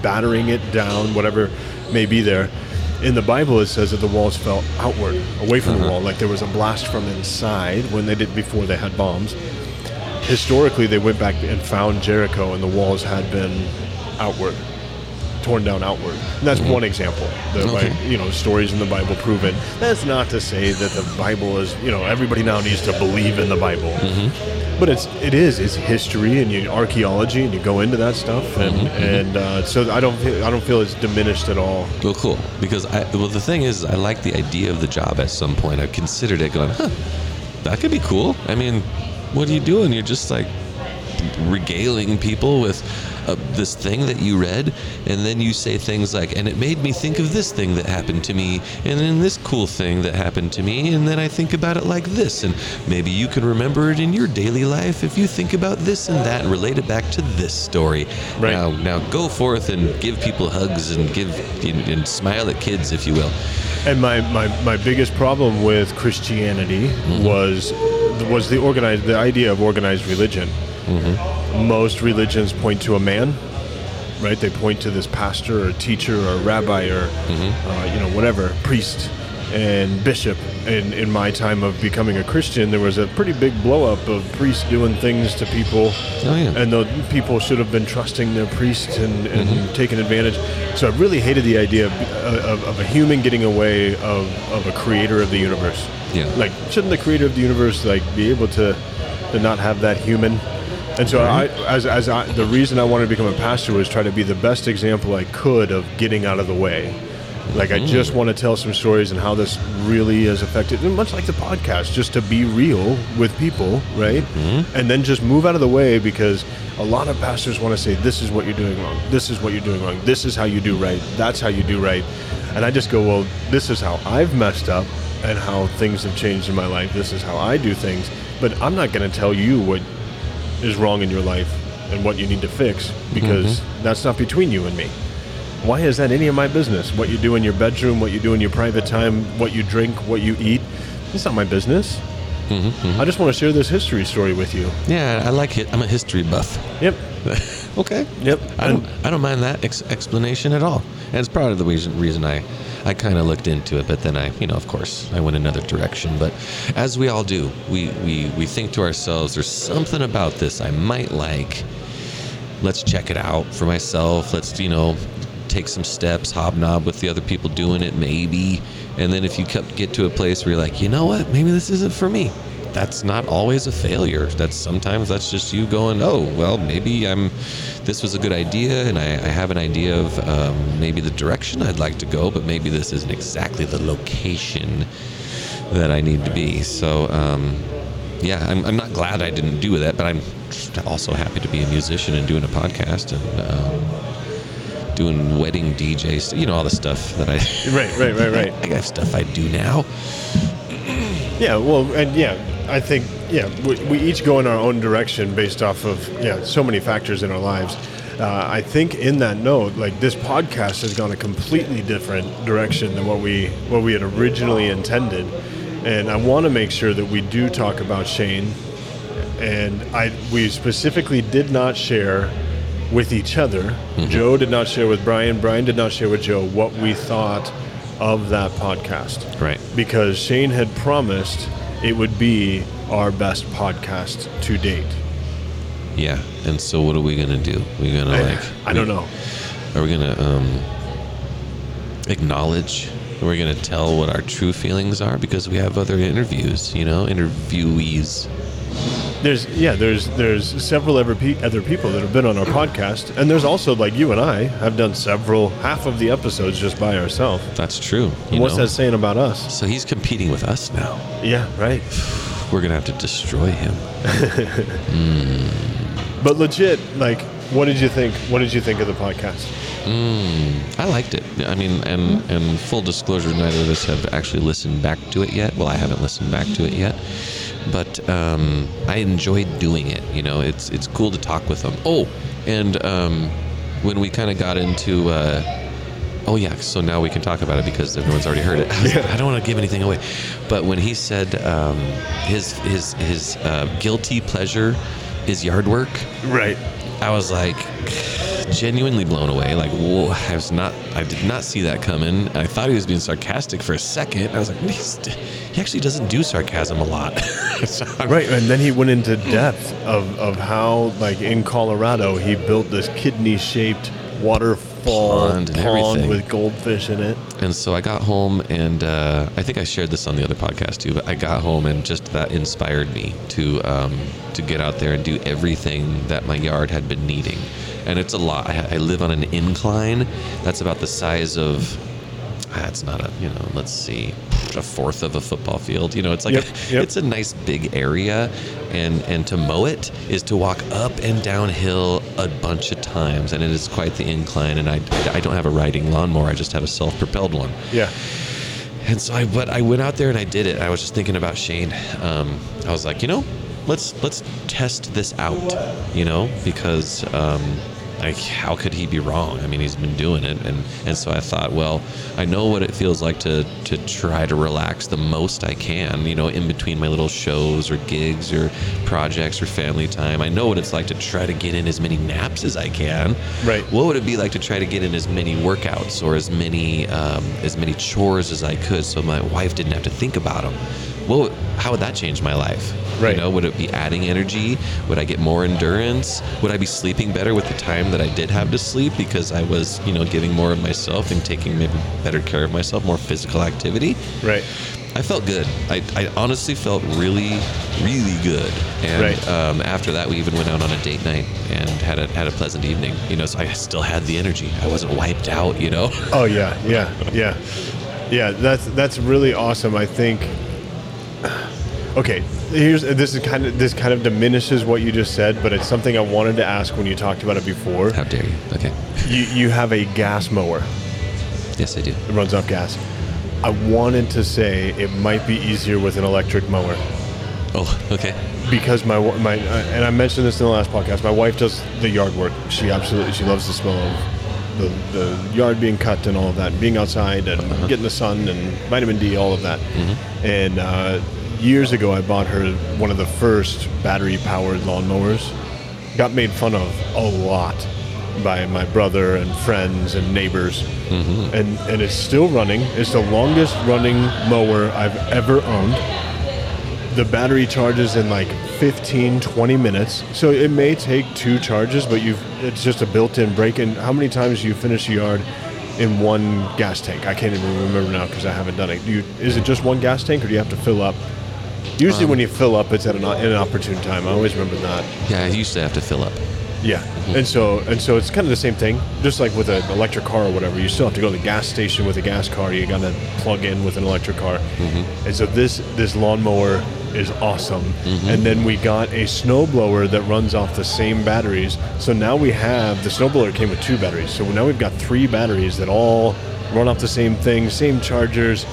battering it down, whatever may be there, in the Bible it says that the walls fell outward, away from Uh-huh. the wall, like there was a blast from inside when they did before they had bombs. Historically, they went back and found Jericho, and the walls had been outward, torn down outward. And that's one example. The Mm-hmm. Okay. Bi- you know stories in the Bible prove it. That's not to say that the Bible is you know everybody now needs to believe in the Bible. Mm-hmm. But it's it is it's history and you, archaeology and you go into that stuff and Mm-hmm, and uh, so I don't feel, I don't feel it's diminished at all. Well, cool. Because I well, the thing is, I like the idea of the job. At some point, I considered it, going, huh, that could be cool. I mean, what are you doing? You're just like regaling people with uh, this thing that you read, and then you say things like, and it made me think of this thing that happened to me, and then this cool thing that happened to me, and then I think about it like this, and maybe you can remember it in your daily life if you think about this and that and relate it back to this story. Right. Now, now go forth and give people hugs and give and, and smile at kids, if you will. And my, my, my biggest problem with Christianity Mm-hmm. was was the organized the idea of organized religion. Mm-hmm. Most religions point to a man, right? They point to this pastor or teacher or rabbi or Mm-hmm. uh, you know whatever priest and bishop. And in my time of becoming a Christian, there was a pretty big blow up of priests doing things to people, Oh, yeah. and the people should have been trusting their priests and, and Mm-hmm. taking advantage. So I really hated the idea of, of, of a human getting away of, of a creator of the universe. Yeah. Like, shouldn't the creator of the universe like be able to to not have that human? And so I, as, as I, the reason I wanted to become a pastor was try to be the best example I could of getting out of the way. Like I mm. just want to tell some stories and how this really is affected, and much like the podcast, just to be real with people, right? Mm-hmm. And then just move out of the way because a lot of pastors want to say, "This is what you're doing wrong. This is what you're doing wrong. This is how you do right. That's how you do right." And I just go, "Well, this is how I've messed up, and how things have changed in my life. This is how I do things." But I'm not going to tell you what is wrong in your life and what you need to fix because mm-hmm. that's not between you and me. Why is that any of my business? What you do in your bedroom, what you do in your private time, what you drink, what you eat, it's not my business. Mm-hmm. I just want to share this history story with you. Yeah, I like it. I'm a history buff. Yep. [LAUGHS] okay. Yep. I don't, I don't mind that ex- explanation at all. And it's part of the reason, reason I, I kind of looked into it, but then I, you know, of course, I went another direction. But as we all do, we, we, we think to ourselves, there's something about this I might like. Let's check it out for myself. Let's, you know, take some steps, hobnob with the other people doing it, maybe. And then if you get to a place where you're like, you know what, maybe this isn't for me. That's not always a failure. That's sometimes that's just you going, oh, well, maybe I'm. This was a good idea, and I, I have an idea of um, maybe the direction I'd like to go, but maybe this isn't exactly the location that I need to be. So, um, yeah, I'm, I'm not glad I didn't do that, but I'm also happy to be a musician and doing a podcast and um, doing wedding DJs, you know, all the stuff that I. Right, right, right, right. [LAUGHS] I got stuff I do now. Yeah, well, and yeah, I think yeah, we, we each go in our own direction based off of yeah, so many factors in our lives. Uh, I think in that note, like this podcast has gone a completely different direction than what we what we had originally intended, and I want to make sure that we do talk about Shane. And I we specifically did not share with each other. Joe did not share with Brian. Brian did not share with Joe what we thought of that podcast Right. because Shane had promised it would be our best podcast to date. Yeah. And so, what are we gonna do? We're gonna I, like? I don't know. Are we gonna um, acknowledge? We're we gonna tell what our true feelings are because we have other interviews? You know, interviewees. There's yeah, there's there's several other pe- other people that have been on our podcast, and there's also like you and I have done several half of the episodes just by ourselves. That's true. You What's know? that saying about us? So he's competing with us now. Yeah, right. We're gonna have to destroy him. [LAUGHS] But legit, like, what did you think? What did you think of the podcast? Hmm, I liked it. I mean, and and full disclosure, neither of us have actually listened back to it yet. Well, I haven't listened back to it yet, but um, I enjoyed doing it. You know, it's it's cool to talk with them. Oh, and um, when we kind of got into. Uh, Oh yeah, so now we can talk about it because everyone's already heard it. [LAUGHS] I, was like, I don't want to give anything away, but when he said um, his his his uh, guilty pleasure is yard work, Right. I was like genuinely blown away. Like, whoa, I was not, I did not see that coming. I thought he was being sarcastic for a second. I was like, he actually doesn't do sarcasm a lot. [LAUGHS] so right, and then he went into depth of, of how, like in Colorado, he built this kidney-shaped waterfall Pond pond, and everything. with goldfish in it. And so I got home, and uh, I think I shared this on the other podcast too. But I got home, and just that inspired me to um, to get out there and do everything that my yard had been needing. And it's a lot. I, I live on an incline that's about the size of. That's not a you know. Let's see, a fourth of a football field. You know, it's like Yep, a, yep. it's a nice big area, and and to mow it is to walk up and downhill a bunch of times, and it is quite the incline. And I I don't have a riding lawnmower. I just have a self-propelled one. Yeah, And so I, but I went out there and I did it. I was just thinking about Shane. Um, I was like, you know, let's let's test this out. You know, because um, like, how could he be wrong? I mean, he's been doing it, and and so I thought, well, I know what it feels like to to try to relax the most I can. You know, in between my little shows or gigs or projects or family time. I know what it's like to try to get in as many naps as I can. Right. What would it be like to try to get in as many workouts or as many um, as many chores as I could, so my wife didn't have to think about them? Would- How would that change my life? Right. You know, would it be adding energy? Would I get more endurance? Would I be sleeping better with the time that I did have to sleep because I was, you know, giving more of myself and taking maybe better care of myself, more physical activity? right. I felt good. I, I honestly felt really, really good. And Right. um, after that, we even went out on a date night and had a had a pleasant evening. You know, so I still had the energy. I wasn't wiped out. You know. Oh yeah, yeah, yeah, yeah. That's that's really awesome. I think. Okay, here's this is kind of this kind of diminishes what you just said, but it's something I wanted to ask when you talked about it before. How dare you? Okay. You you have a gas mower Yes, I do. it runs off gas. I wanted to say it might be easier with an electric mower Oh, okay. because my wa- my uh, and I mentioned this in the last podcast. My wife does the yard work. She absolutely she loves the smell of the, the yard being cut and all of that, and being outside and uh-huh. getting the sun and vitamin D, all of that. Mm-hmm. And uh, years ago, I bought her one of the first battery powered lawnmowers. Got made fun of a lot by my brother and friends and neighbors, mm-hmm. and and it's still running. It's the longest running mower I've ever owned the battery charges in like 15 20 minutes. So it may take two charges but you've it's just a built-in break and how many times do you finish a yard in one gas tank? I can't even remember now because i haven't done it. Do you is it just one gas tank or do you have to fill up? Usually um, when you fill up it's at an, an opportune time. I always remember that. Yeah, I used to have to fill up. yeah, mm-hmm. and so and so it's kind of the same thing. Just like with an electric car or whatever, you still have to go to the gas station with a gas car. You got to plug in with an electric car, mm-hmm. and so this this lawnmower is awesome. And then we got a snowblower that runs off the same batteries. So now we have the snowblower came with two batteries. So now we've got three batteries that all run off the same thing, same chargers.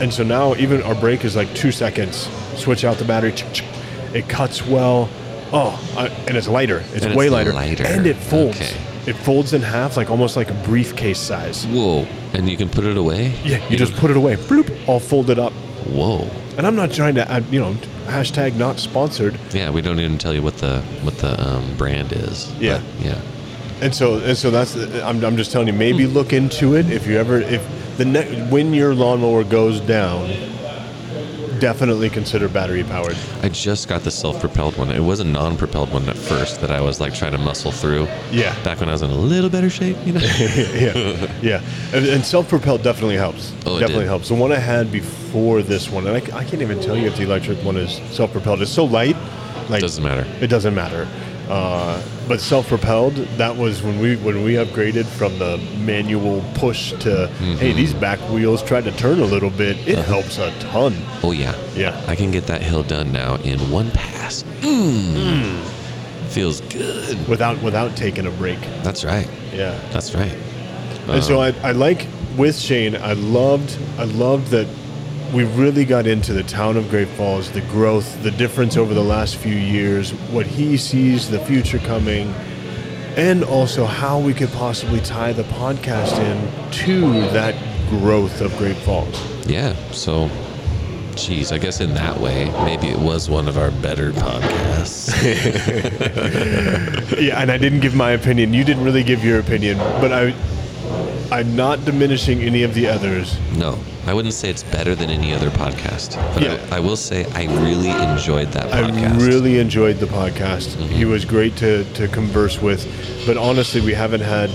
And so now even our break is like two seconds. Switch out the battery. It cuts well. Oh, and it's lighter. It's And way it's lighter. lighter. And it folds. Okay. It folds in half, like almost like a briefcase size. Whoa! And you can put it away. Yeah, you just put it away. Bloop, all folded up. Whoa! And I'm not trying to, add, you know, hashtag not sponsored. Yeah, we don't even tell you what the what the um, brand is. Yeah. yeah. And so, and so that's. I'm, I'm just telling you. Maybe Hmm. look into it if you ever if the ne- when your lawnmower goes down. Definitely consider battery powered. I just got the self-propelled one. It was a non-propelled one at first that I was like trying to muscle through. Yeah. Back when I was in a little better shape, you know. [LAUGHS] yeah, yeah, and, and self-propelled definitely helps. Oh, it definitely did. helps. The one I had before this one, and I, I can't even tell you if the electric one is self-propelled. It's so light, like Doesn't matter. It doesn't matter. Uh, but self-propelled, that was when we when we upgraded from the manual push to Mm-hmm. hey, these back wheels try to turn a little bit. It Uh-huh. helps a ton. Oh yeah. Yeah. I can get that hill done now in one pass. Mm. Feels good. without without taking a break. That's right. Yeah. That's right. And so Um, I, I like with Shane, I loved I loved that we really got into the town of Great Falls, the growth, the difference over the last few years, what he sees the future coming, and also how we could possibly tie the podcast in to that growth of Great Falls. yeah. So Geez, I guess in that way, maybe it was one of our better podcasts. [LAUGHS] Yeah, and I didn't give my opinion. You didn't really give your opinion, but I, I'm not diminishing any of the others. no, I wouldn't say it's better than any other podcast, but Yeah. I, I will say I really enjoyed that podcast. I really enjoyed the podcast. He mm-hmm. was great to, to converse with, but honestly, we haven't had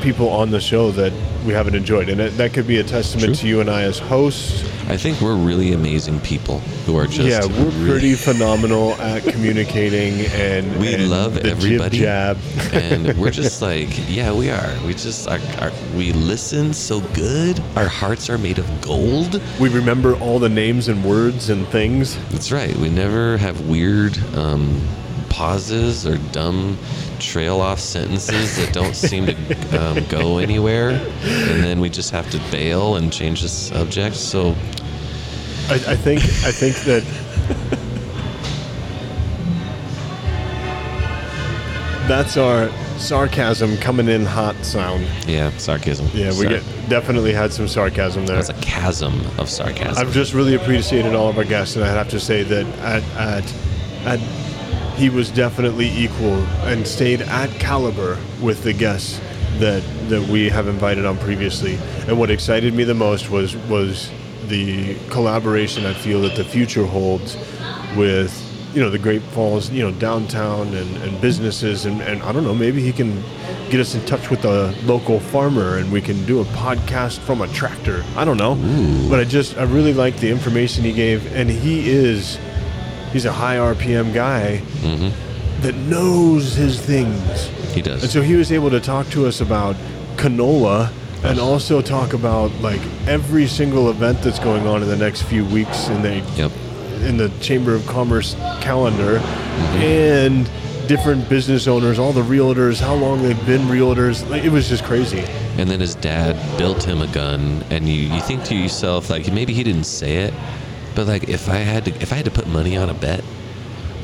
people on the show that we haven't enjoyed, and that, that could be a testament True. to you and I as hosts. I think we're really amazing people who are just yeah, we're really- pretty phenomenal at communicating, and We and love the everybody, jab. and we're just like, yeah, we are. We just are, are. We listen so good. Our hearts are made of gold. we remember all the names and words and things. That's right. We never have weird um, pauses or dumb trail off sentences that don't seem to um, go anywhere, and then we just have to bail and change the subject. So I, I think I think that that's our sarcasm coming in hot sound. yeah, sarcasm. Yeah, we Sorry. get definitely had some sarcasm there. That's a chasm of sarcasm. I've just really appreciated all of our guests, and I have to say that at at, at he was definitely equal and stayed at caliber with the guests that that we have invited on previously. And what excited me the most was was the collaboration I feel that the future holds with you know the Great Falls, you know downtown and, and businesses, and, and I don't know maybe he can get us in touch with a local farmer and we can do a podcast from a tractor. I don't know, but I just I really like the information he gave, and he is he's a high RPM guy that knows his things. he does. And so he was able to talk to us about canola and also talk about like every single event that's going on in the next few weeks in the Yep. in the Chamber of Commerce calendar Mm-hmm. and different business owners, all the realtors, how long they've been realtors. Like, it was just crazy. And then his dad built him a gun, and you, you think to yourself like maybe he didn't say it, but like if I had to if I had to put money on a bet,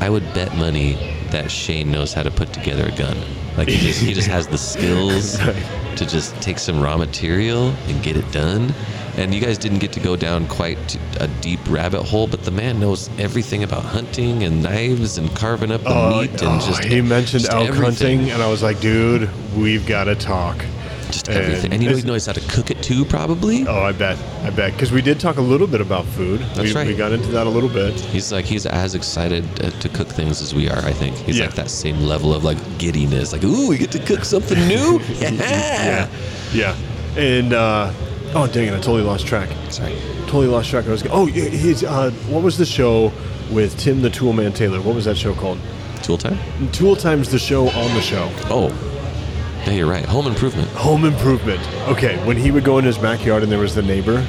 I would bet money that Shane knows how to put together a gun. Like he just he just has the skills [LAUGHS] to just take some raw material and get it done. And you guys didn't get to go down quite a deep rabbit hole, but the man knows everything about hunting and knives and carving up the oh, meat and oh, just he mentioned just elk everything. hunting, and I was like, dude, we've got to talk. Just And everything. And he knows how to cook it too, probably. Oh, I bet, I bet, because we did talk a little bit about food. That's we, right. We got into that a little bit. He's like he's as excited uh, to cook things as we are. I think he's Yeah. like that same level of like giddiness. Like, ooh, we get to cook something new. yeah. [LAUGHS] Yeah, yeah. and uh, oh dang it, I totally lost track. Sorry. Totally lost track. I was oh he's uh, what was the show with Tim the Toolman Taylor? What was that show called? Tool time. Tool Time's the show on the show. Oh, yeah, you're right. Home improvement. Home Improvement. Okay, when he would go in his backyard and there was the neighbor.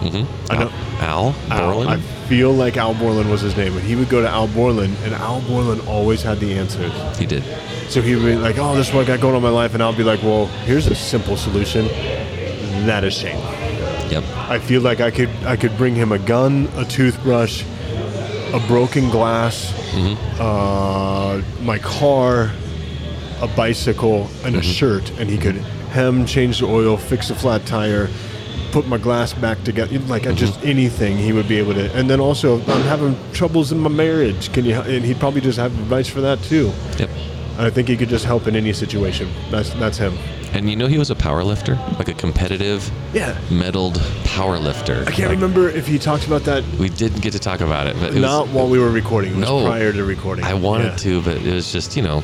Mm-hmm. I know. Al Al, Borland. I feel like Al Borland was his name, but he would go to Al Borland, and Al Borland always had the answers. he did. So he'd be like, "Oh, this is what I got going on in my life," and I'll be like, "Well, here's a simple solution. That is Shane." Yep. I feel like I could I could bring him a gun, a toothbrush, a broken glass, uh, my car, a bicycle, and a mm-hmm. shirt, and he could hem, change the oil, fix a flat tire, put my glass back together, like I just mm-hmm. anything he would be able to. And then also, I'm having troubles in my marriage. Can you? And he'd probably just have advice for that too. Yep. I think he could just help in any situation. That's that's him. And you know he was a power lifter, like a competitive, Yeah. medaled power lifter. I can't remember if he talked about that. We didn't get to talk about it, but it Not was, while we were recording. It was No. prior to recording. I wanted Yeah. to, but it was just you know,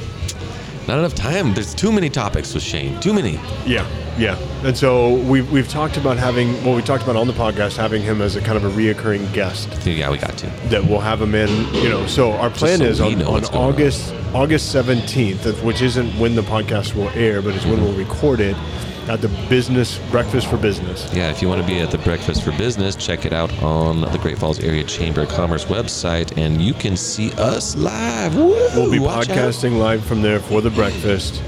not enough time. There's too many topics with Shane. Too many. Yeah, yeah. And so we've, we've talked about having, well, we talked about on the podcast, having him as a kind of a reoccurring guest Yeah, we got to. that we'll have him in, you know. So our plan so is on, on going on. August August 17th, which isn't when the podcast will air, but it's when we'll record it at the Business Breakfast for Business. Yeah, if you want to be at the Breakfast for Business, check it out on the Great Falls Area Chamber of Commerce website, and you can see us live. Woo! We'll be Watch out. podcasting live from there for the breakfast.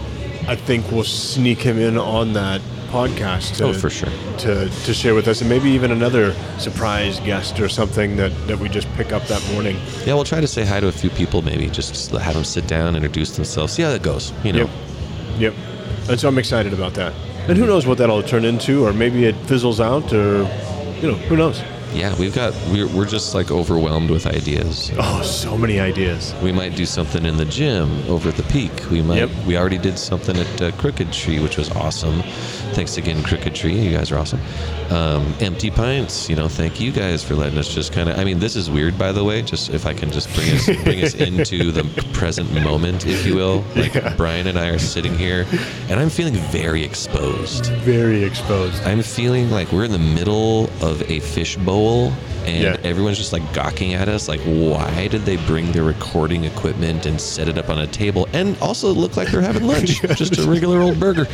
I think we'll sneak him in on that podcast to, Oh, for sure. to, to share with us, and maybe even another surprise guest or something that, that we just pick up that morning. Yeah, we'll try to say hi to a few people, maybe just have them sit down, introduce themselves, see how that goes. You know, Yep. Yep. And so I'm excited about that. And who knows what that'll turn into, or maybe it fizzles out, or, you know, who knows? Yeah, we've got we're, we're just like overwhelmed with ideas. Oh, so many ideas. We might do something in the gym over at the peak. We might. Yep. We already did something at uh, Crooked Tree, which was awesome. Thanks again, Crooked Tree. You guys are awesome. Um, Empty Pints. You know, thank you guys for letting us just kind of. I mean, this is weird, by the way. Just if I can just bring us bring us [LAUGHS] into the present moment, if you will. Like Yeah. Brian and I are sitting here, and I'm feeling very exposed. Very exposed. I'm feeling like we're in the middle of a fish and Yeah. everyone's just like gawking at us like why did they bring their recording equipment and set it up on a table and also look like they're having lunch [LAUGHS] just a regular old burger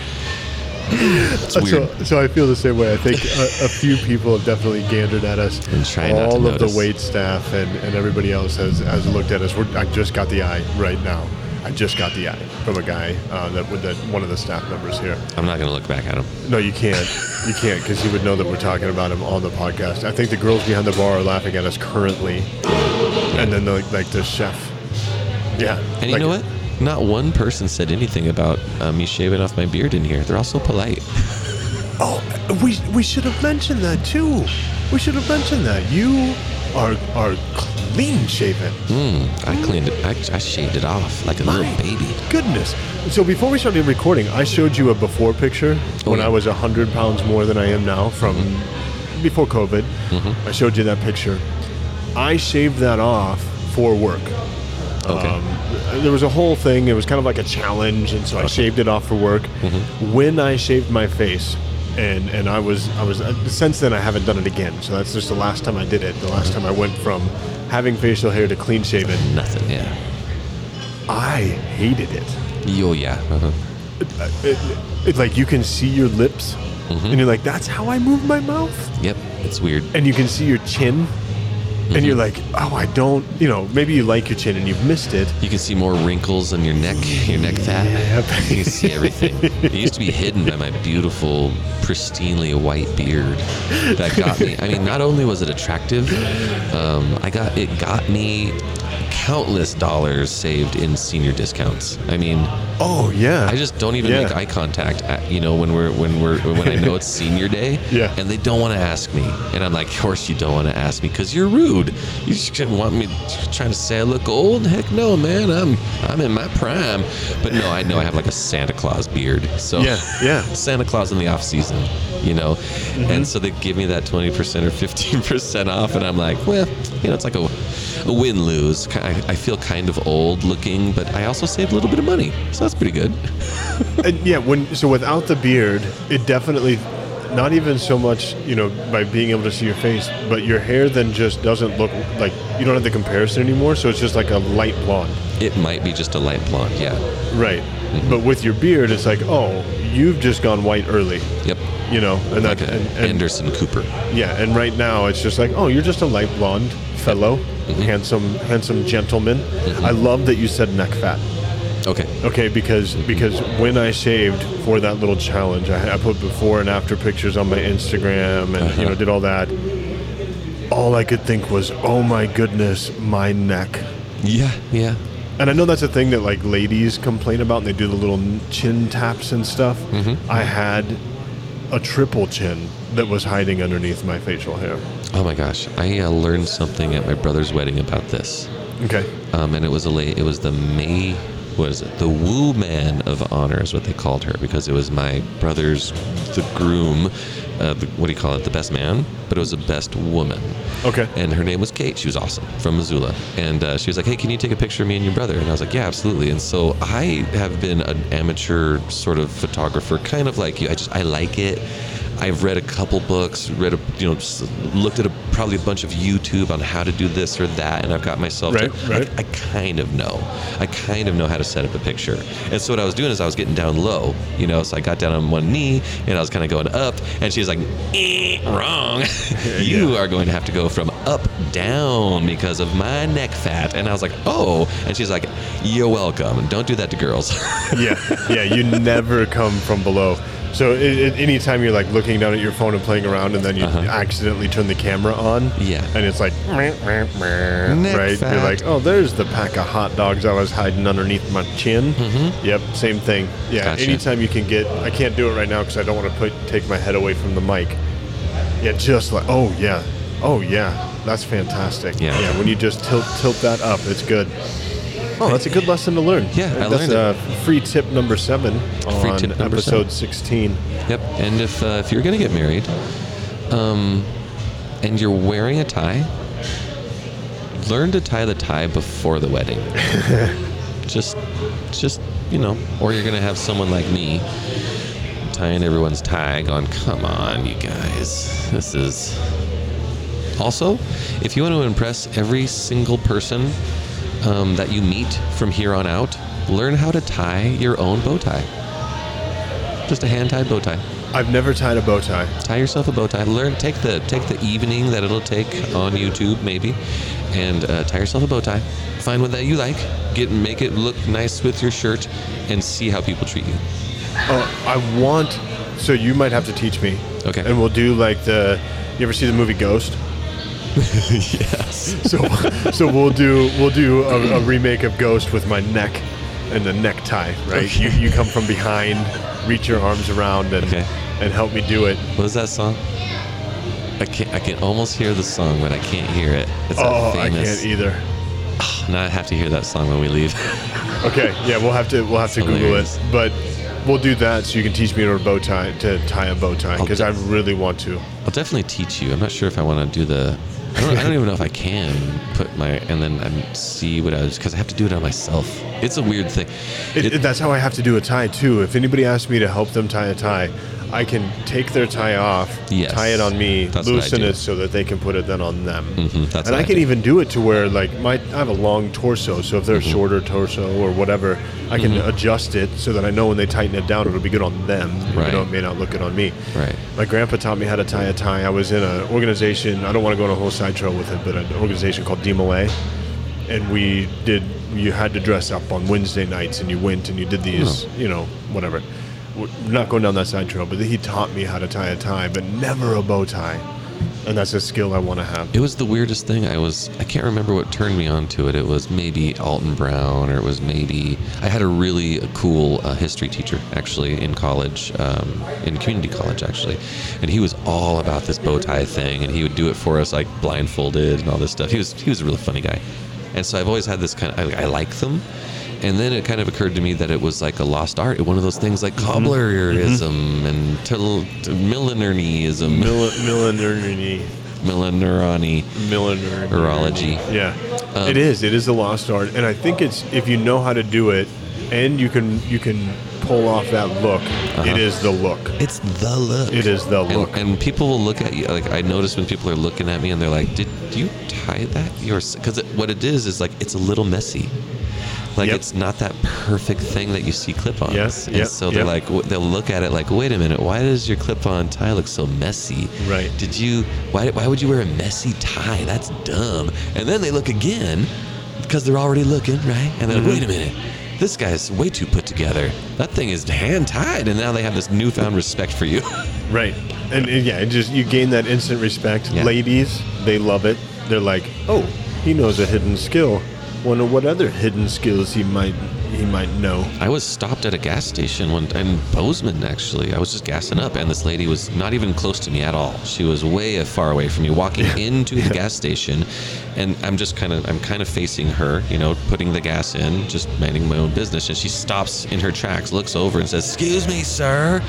So, so I feel the same way. I think a, a few people have definitely gandered at us. And try not to All of notice. the wait staff and, and everybody else has, has looked at us. We're, I just got the eye right now. I just got the eye from a guy uh, that with that one of the staff members here. i'm not gonna look back at him. No, you can't. You can't because he would know that we're talking about him on the podcast. I think the girls behind the bar are laughing at us currently, and then the, like the chef. Yeah. and you like- know what not one person said anything about uh, me shaving off my beard in here they're all so polite [LAUGHS] Oh, we we should have mentioned that too. We should have mentioned that you are are clean shaven. mm, i cleaned it I, I shaved it off like a My little baby Goodness. So before we started recording, I showed you a before picture Oh, when yeah. I was hundred pounds more than I am now from before COVID. Mm-hmm. I showed you that picture. I shaved that off for work. okay Um, there was a whole thing. It was kind of like a challenge, and so I shaved it off for work. Mm-hmm. When I shaved my face, and and I was I was uh, since then I haven't done it again. So that's just the last time I did it. The last time I went from having facial hair to clean shaven. nothing yeah I hated it. yo yeah uh-huh. It, it- like you can see your lips, Mm-hmm. and you're like, that's how I move my mouth, yep it's weird and you can see your chin. And you're like, oh, I don't, you know, maybe you like your chin and you've missed it. You can see more wrinkles on your neck, your neck fat. Yep. You can see everything. It used to be hidden by my beautiful, pristinely white beard that got me. I mean, not only was it attractive, um, I got it got me countless dollars saved in senior discounts. I mean, Oh yeah. I just don't even Yeah. make eye contact. At, you know, when we're when we're when I know it's senior day, [LAUGHS] Yeah. and they don't want to ask me, and I'm like, of course you don't want to ask me because you're rude. You shouldn't want me trying to say I look old. Heck no, man. I'm I'm in my prime. But no, I know I have like a Santa Claus beard. So Yeah, yeah. [LAUGHS] Santa Claus in the off season, you know, Mm-hmm. and so they give me that twenty percent or fifteen [LAUGHS] percent off, and I'm like, well, you know, it's like a a win lose. I, I feel kind of old looking, but I also saved a little bit of money, so that's pretty good. [LAUGHS] And yeah, when so without the beard, it definitely not even so much, you know, by being able to see your face, but your hair then just doesn't look like you don't have the comparison anymore, so it's just like a light blonde. It might be just a light blonde, yeah. Right. But with your beard, it's like, oh, you've just gone white early, Yep. you know, and Like that, and, and Anderson Cooper. yeah, and right now it's just like, oh, you're just a light blonde fellow, Mm-hmm. handsome, handsome gentleman. I love that you said neck fat. Okay. Okay, because because when I saved for that little challenge, I, I put before and after pictures on my Instagram, and you know did all that. All I could think was, oh my goodness, my neck. Yeah, yeah. And I know that's a thing that like ladies complain about, and they do the little chin taps and stuff. I had a triple chin that was hiding underneath my facial hair. Oh my gosh, I uh, learned something at my brother's wedding about this, Okay. um, and it was a late, it was the May it the Woo Man of Honor is what they called her because it was my brother's the groom, uh, the, what do you call it the best man, but it was the best woman. Okay. And her name was Kate. She was awesome from Missoula. And uh, she was like, hey, can you take a picture of me and your brother? And I was like, yeah, absolutely. And so I have been an amateur sort of photographer, kind of like you. I just, I like it. I've read a couple books, read a, you know, looked at a, probably a bunch of YouTube on how to do this or that, and I've got myself. Right, to, right. I, I kind of know. I kind of know how to set up a picture. And so what I was doing is I was getting down low, you know. So I got down on one knee and I was kind of going up, and she was like, eh, "Wrong. you [LAUGHS] are going to have to go from up down because of my neck fat." And I was like, "Oh," and she's like, "You're welcome. Don't do that to girls." yeah, yeah, you [LAUGHS] never come from below. So anytime you're like looking down at your phone and playing around, and then you accidentally turn the camera on, Uh-huh. Yeah. and it's like, meh, meh, meh, right? fat. You're like, oh, there's the pack of hot dogs I was hiding underneath my chin. Mm-hmm. Yep, same thing. Yeah, Gotcha. anytime you can get, I can't do it right now because I don't want to put take my head away from the mic. Yeah, just like, oh yeah, Oh yeah, that's fantastic. Yeah. yeah. When you just tilt tilt that up, it's good. Oh, that's a good lesson to learn. Yeah, I that's learned uh, free tip number seven Free on tip number episode seven. sixteen. Yep. And if uh, if you're gonna get married, um, and you're wearing a tie, learn to tie the tie before the wedding. [LAUGHS] just, just you know, or you're gonna have someone like me tying everyone's tie. Going, come on, you guys, this is. Also, if you want to impress every single person um, that you meet from here on out, learn how to tie your own bow tie. Just a hand tied bow tie. I've never tied a bow tie. Tie yourself a bow tie. Learn. Take the take the evening that it'll take on YouTube maybe, and uh, tie yourself a bow tie. Find one that you like. Get make it look nice with your shirt, and see how people treat you. Oh, I want. So you might have to teach me. Okay. And we'll do like the. You ever see the movie Ghost? [LAUGHS] yes. So, so we'll do we'll do a, a remake of Ghost with my neck and the necktie. Right. Okay. You you come from behind, reach your arms around, and Okay. and help me do it. What is that song? I can I can almost hear the song, but I can't hear it. It's Oh, I famous. can't either. Ah, now I have to hear that song when we leave. [LAUGHS] Okay, yeah, we'll have to we'll have to Google it, but we'll do that so you can teach me to bow tie to tie a bow tie because I really want to. I'll definitely teach you. I'm not sure if I want to do the. I don't, I don't even know if I can put my and then um, see what I was because I have to do it on myself. It's a weird thing. It- it- that's how I have to do a tie too. If anybody asks me to help them tie a tie, I can take their tie off, Yes. tie it on me, That's loosen it so that they can put it then on them. Mhm, that's and I I can even do it to where like my I have a long torso, so if they're Mm-hmm. a shorter torso or whatever, I can adjust it so that I know when they tighten it down, it'll be good on them. Right. You know, it may not look good on me. Right. My grandpa taught me how to tie a tie. I was in an organization. I don't want to go on a whole side trail with it, but an organization called DeMolay, and we did. You had to dress up on Wednesday nights, and you went and you did these. You know, whatever. Not going down that side trail, but he taught me how to tie a tie, but never a bow tie, and that's a skill I want to have. It was the weirdest thing. I was I can't remember what turned me on to it. It was maybe Alton Brown, or it was maybe I had a really cool uh, history teacher actually in college, um, in community college actually, and he was all about this bow tie thing, and he would do it for us like blindfolded and all this stuff. He was he was a really funny guy, and so I've always had this kind of I, I like them. And then it kind of occurred to me that it was like a lost art, one of those things like mm-hmm. cobblerism mm-hmm. and till, millinerism, Mil- millinery, Horology. Yeah, Um, it is. It is a lost art, and I think it's if you know how to do it, and you can you can pull off that look. It uh-huh. is the look. It's the look. It is the look. And, and people will look at you. Like I notice when people are looking at me and they're like, "Did you tie that yours?" Because what it is is like it's a little messy. Like Yep. it's not that perfect thing that you see clip-ons. Yes, And yep, so they're yep. like, they'll look at it like, "Wait a minute, why does your clip-on tie look so messy?" Right. Did you? Why? Why would you wear a messy tie? That's dumb. And then they look again because they're already looking, right? And they're Mm-hmm. like, "Wait a minute." This guy's way too put together. That thing is hand tied, and now they have this newfound respect for you. [LAUGHS] Right. And, and yeah, it just you gain that instant respect. Yeah. Ladies, they love it. They're like, "Oh, he knows a hidden skill. Wonder what other hidden skills he might he might know." I was stopped at a gas station one in Bozeman actually. I was just gassing up and this lady was not even close to me at all. She was way far away from me walking into the gas station and I'm just kind of I'm kind of facing her, you know, putting the gas in, just minding my own business and she stops in her tracks, looks over and says, "Excuse me, sir.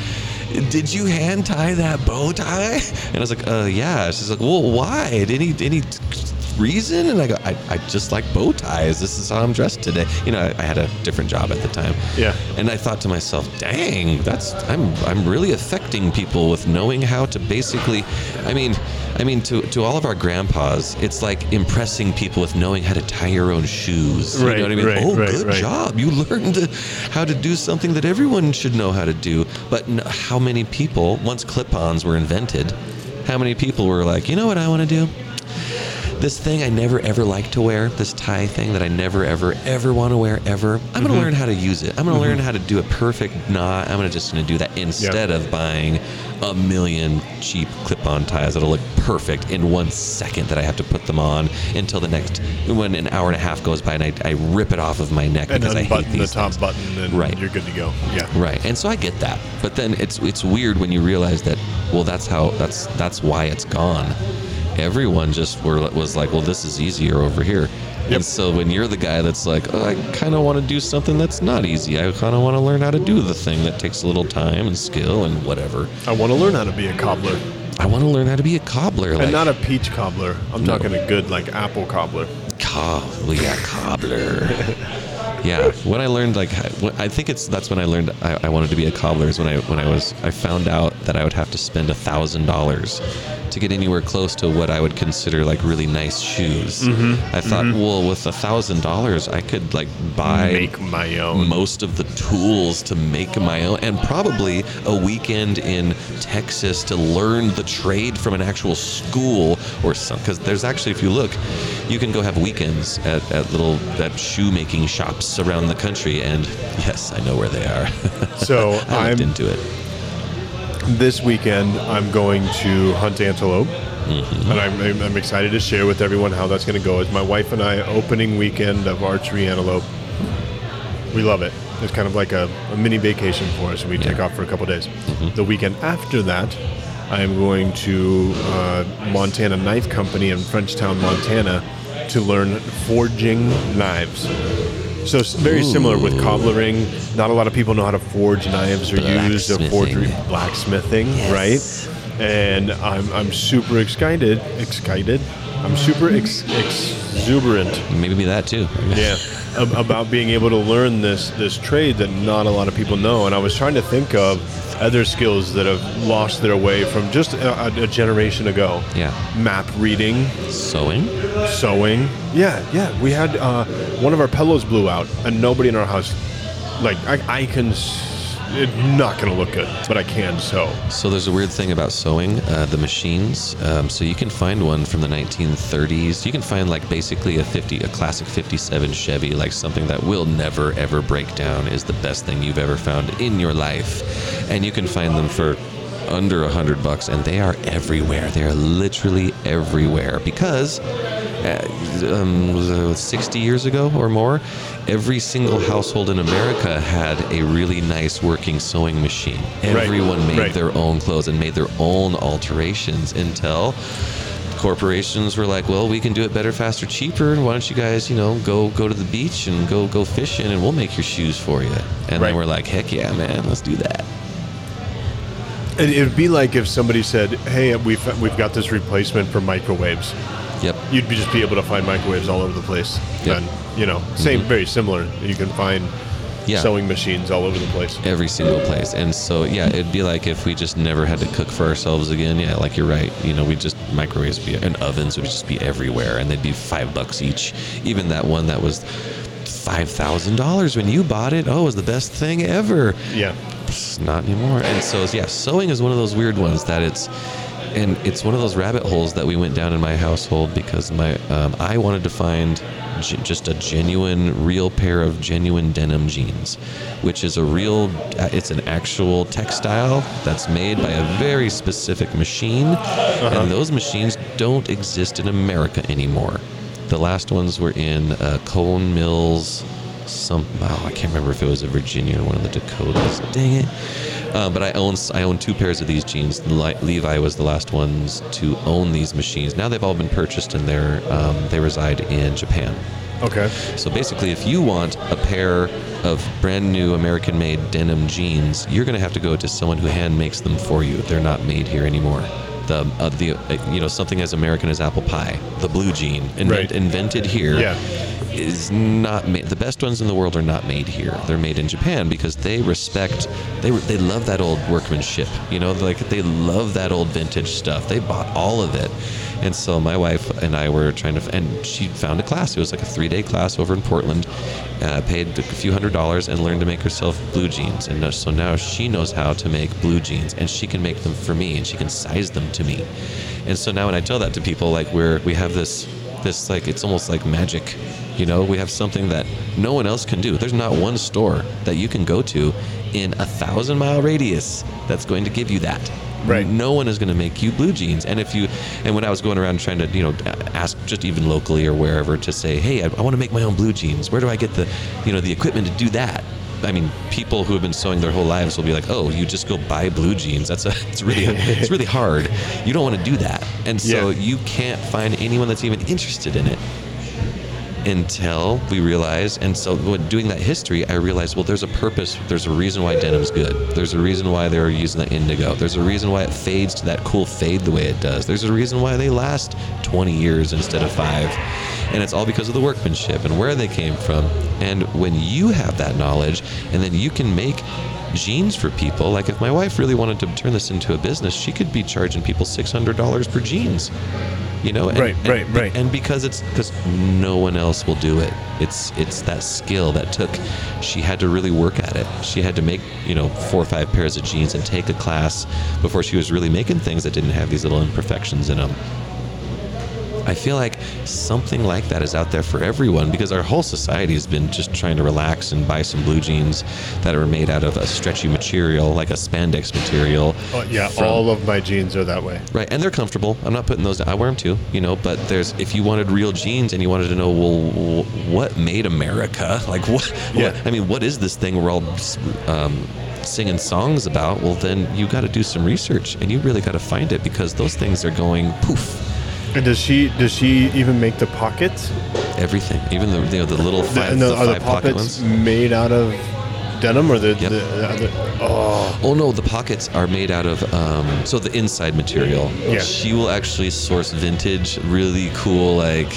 Did you hand tie that bow tie?" And I was like, "Uh, yeah." She's like, "Well, why? Did any any reason?" And I go, I, "I just like bow ties. This is how I'm dressed today." You know, I, I had a different job at the time. Yeah. And I thought to myself, "Dang, that's I'm I'm really affecting people with knowing how to basically, I mean, I mean to to all of our grandpas, it's like impressing people with knowing how to tie your own shoes. You Right, know what I mean? right, oh, right, good job. You [LAUGHS] learned how to do something that everyone should know how to do. But n- how many people, once clip-ons were invented, how many people were like, you know what I want to do? This thing I never ever like to wear, this tie thing that I never ever ever want to wear ever. I'm Mm-hmm. gonna learn how to use it. I'm gonna learn how to do a perfect knot. I'm gonna just gonna do that instead of buying a million cheap clip-on ties that'll look perfect in one second that I have to put them on until the next when an hour and a half goes by and I, I rip it off of my neck And because I hate unbutton the top things. button, and Right. you're good to go. Yeah. Right, and so I get that, but then it's it's weird when you realize that well that's how that's that's why it's gone, everyone just were was like, well, this is easier over here. Yep. And so when you're the guy that's like, oh, I kind of want to do something that's not easy. I kind of want to learn how to do the thing that takes a little time and skill and whatever. I want to learn how to be a cobbler, I want to learn how to be a cobbler. and like, not a peach cobbler. I'm No. talking a good like apple cobbler. cob, yeah, cobbler. [LAUGHS] yeah, when I learned like, I think it's that's when I learned I, I wanted to be a cobbler. Is when I when I was I found out that I would have to spend a thousand dollars to get anywhere close to what I would consider like really nice shoes. Mm-hmm. I thought, mm-hmm. well, with a thousand dollars, I could like buy Make my own. most of the tools to make my own and probably a weekend in Texas to learn the trade from an actual school or something because there's actually if you look you can go have weekends at, at little at shoemaking shops around the country and [LAUGHS] yes I know where they are [LAUGHS] So I looked I'm into it this weekend. I'm going to hunt antelope, Mm-hmm. and I'm, I'm- excited to share with everyone how that's going to go. It's my wife and I opening weekend of archery antelope. We love it. It's kind of like a, a mini vacation for us. We take off for a couple days. Mm-hmm. The weekend after that, I am going to uh, Montana Knife Company in Frenchtown, Montana, to learn forging knives. So it's very similar with cobblering. Not a lot of people know how to forge knives or use a forgery Blacksmithing. blacksmithing, Yes. right? And I'm, I'm super excited. Excited. I'm super ex- exuberant. maybe that too Yeah, ab- about being able to learn this this trade that not a lot of people know. And I was trying to think of other skills that have lost their way from just a, a generation ago. yeah Map reading, sewing sewing. Yeah, yeah. We had uh, one of our pillows blew out, and nobody in our house. Like I, I can. It's not going to look good, but I can sew. So there's a weird thing about sewing, uh, the machines. Um, so you can find one from the 1930s. You can find like basically a 50, a classic 57 Chevy, like something that will never ever break down, is the best thing you've ever found in your life, and you can find them for under a hundred bucks, and they are everywhere. They are literally everywhere because uh, um, 60 years ago or more, every single household in America had a really nice working sewing machine. Everyone made right. their own clothes and made their own alterations until corporations were like, "Well, we can do it better, faster, cheaper. Why don't you guys, you know, go go to the beach and go go fishing, and we'll make your shoes for you." And Right. then we're like, "Heck yeah, man, let's do that." It, it'd be like if somebody said, "Hey, we've we've got this replacement for microwaves." Yep. You'd be just be able to find microwaves all over the place. Yep. And you know, same, mm-hmm. very similar. You can find Yeah. sewing machines all over the place. every single place. And so, yeah, it'd be like if we just never had to cook for ourselves again. Yeah, like you're right. You know, we just microwaves would be and ovens would just be everywhere, and they'd be five bucks each. Even that one that was five thousand dollars when you bought it. Oh, it was the best thing ever. Yeah. Not anymore. And so, yeah, sewing is one of those weird ones that it's. And it's one of those rabbit holes that we went down in my household because my um, I wanted to find g- just a genuine, real pair of genuine denim jeans, which is a real. uh, It's an actual textile that's made by a very specific machine, and those machines don't exist in America anymore. The last ones were in uh, Cone Mills, some oh, I can't remember if it was a Virginia or one of the Dakotas. Dang it! Uh, but I own I own two pairs of these jeans. Le- Levi was the last ones to own these machines. Now they've all been purchased and they're um, they reside in Japan. Okay. So basically, if you want a pair of brand new American made denim jeans, you're going to have to go to someone who hand makes them for you. They're not made here anymore. The, uh, the uh, you know something as American as apple pie, the blue jean, invent, Right. invented here, Yeah. Is not made. The best ones in the world are not made here. They're made in Japan because they respect, they they love that old workmanship. You know, like they love that old vintage stuff. They bought all of it, and so my wife and I were trying to, and she found a class. It was like a three day class over in Portland. Uh, paid a few hundred dollars and learned to make herself blue jeans. And so now she knows how to make blue jeans, and she can make them for me, and she can size them to me. And so now when I tell that to people, like we're we have this this like it's almost like magic you know? We have something that no one else can do. There's not one store that you can go to in a thousand mile radius that's going to give you that. Right. no one is going to make you blue jeans. And if you and when i was going around trying to you know ask just even locally or wherever to say hey i, I want to make my own blue jeans. Where do i get the you know the equipment to do that I mean, people who have been sewing their whole lives will be like, "Oh, you just go buy blue jeans. That's a, it's really, it's really hard. You don't want to do that." And so Yeah. you can't find anyone that's even interested in it until we realize. And so, when doing that history, I realized, well, there's a purpose. There's a reason why denim's good. There's a reason why they're using the indigo. There's a reason why it fades to that cool fade the way it does. There's a reason why they last 20 years instead of five. And it's all because of the workmanship and where they came from. And when you have that knowledge, and then you can make jeans for people. Like if my wife really wanted to turn this into a business, she could be charging people six hundred dollars per jeans. You know, and, Right, and- right, right. And because it's because no one else will do it. It's it's that skill that took. She had to really work at it. She had to make you know four or five pairs of jeans and take a class before she was really making things that didn't have these little imperfections in them. I feel like something like that is out there for everyone because our whole society has been just trying to relax and buy some blue jeans that are made out of a stretchy material, like a spandex material. Oh, yeah, from- all of my jeans are that way. Right, and they're comfortable. I'm not putting those down. I wear them too, you know. But there's if you wanted real jeans and you wanted to know, well, what made America? [LAUGHS] Like what? Yeah. what- I mean, what is this thing we're all um, singing songs about? Well, then you got to do some research, and you really got to find it because those things are going poof. And does she does she even make the pockets? Everything, even the you know the little five, and the, the are the pocket pockets ones. made out of denim or the, Yep. the, the other? Oh, Oh no, the pockets are made out of um, so the inside material. Yeah. She will actually source vintage, really cool like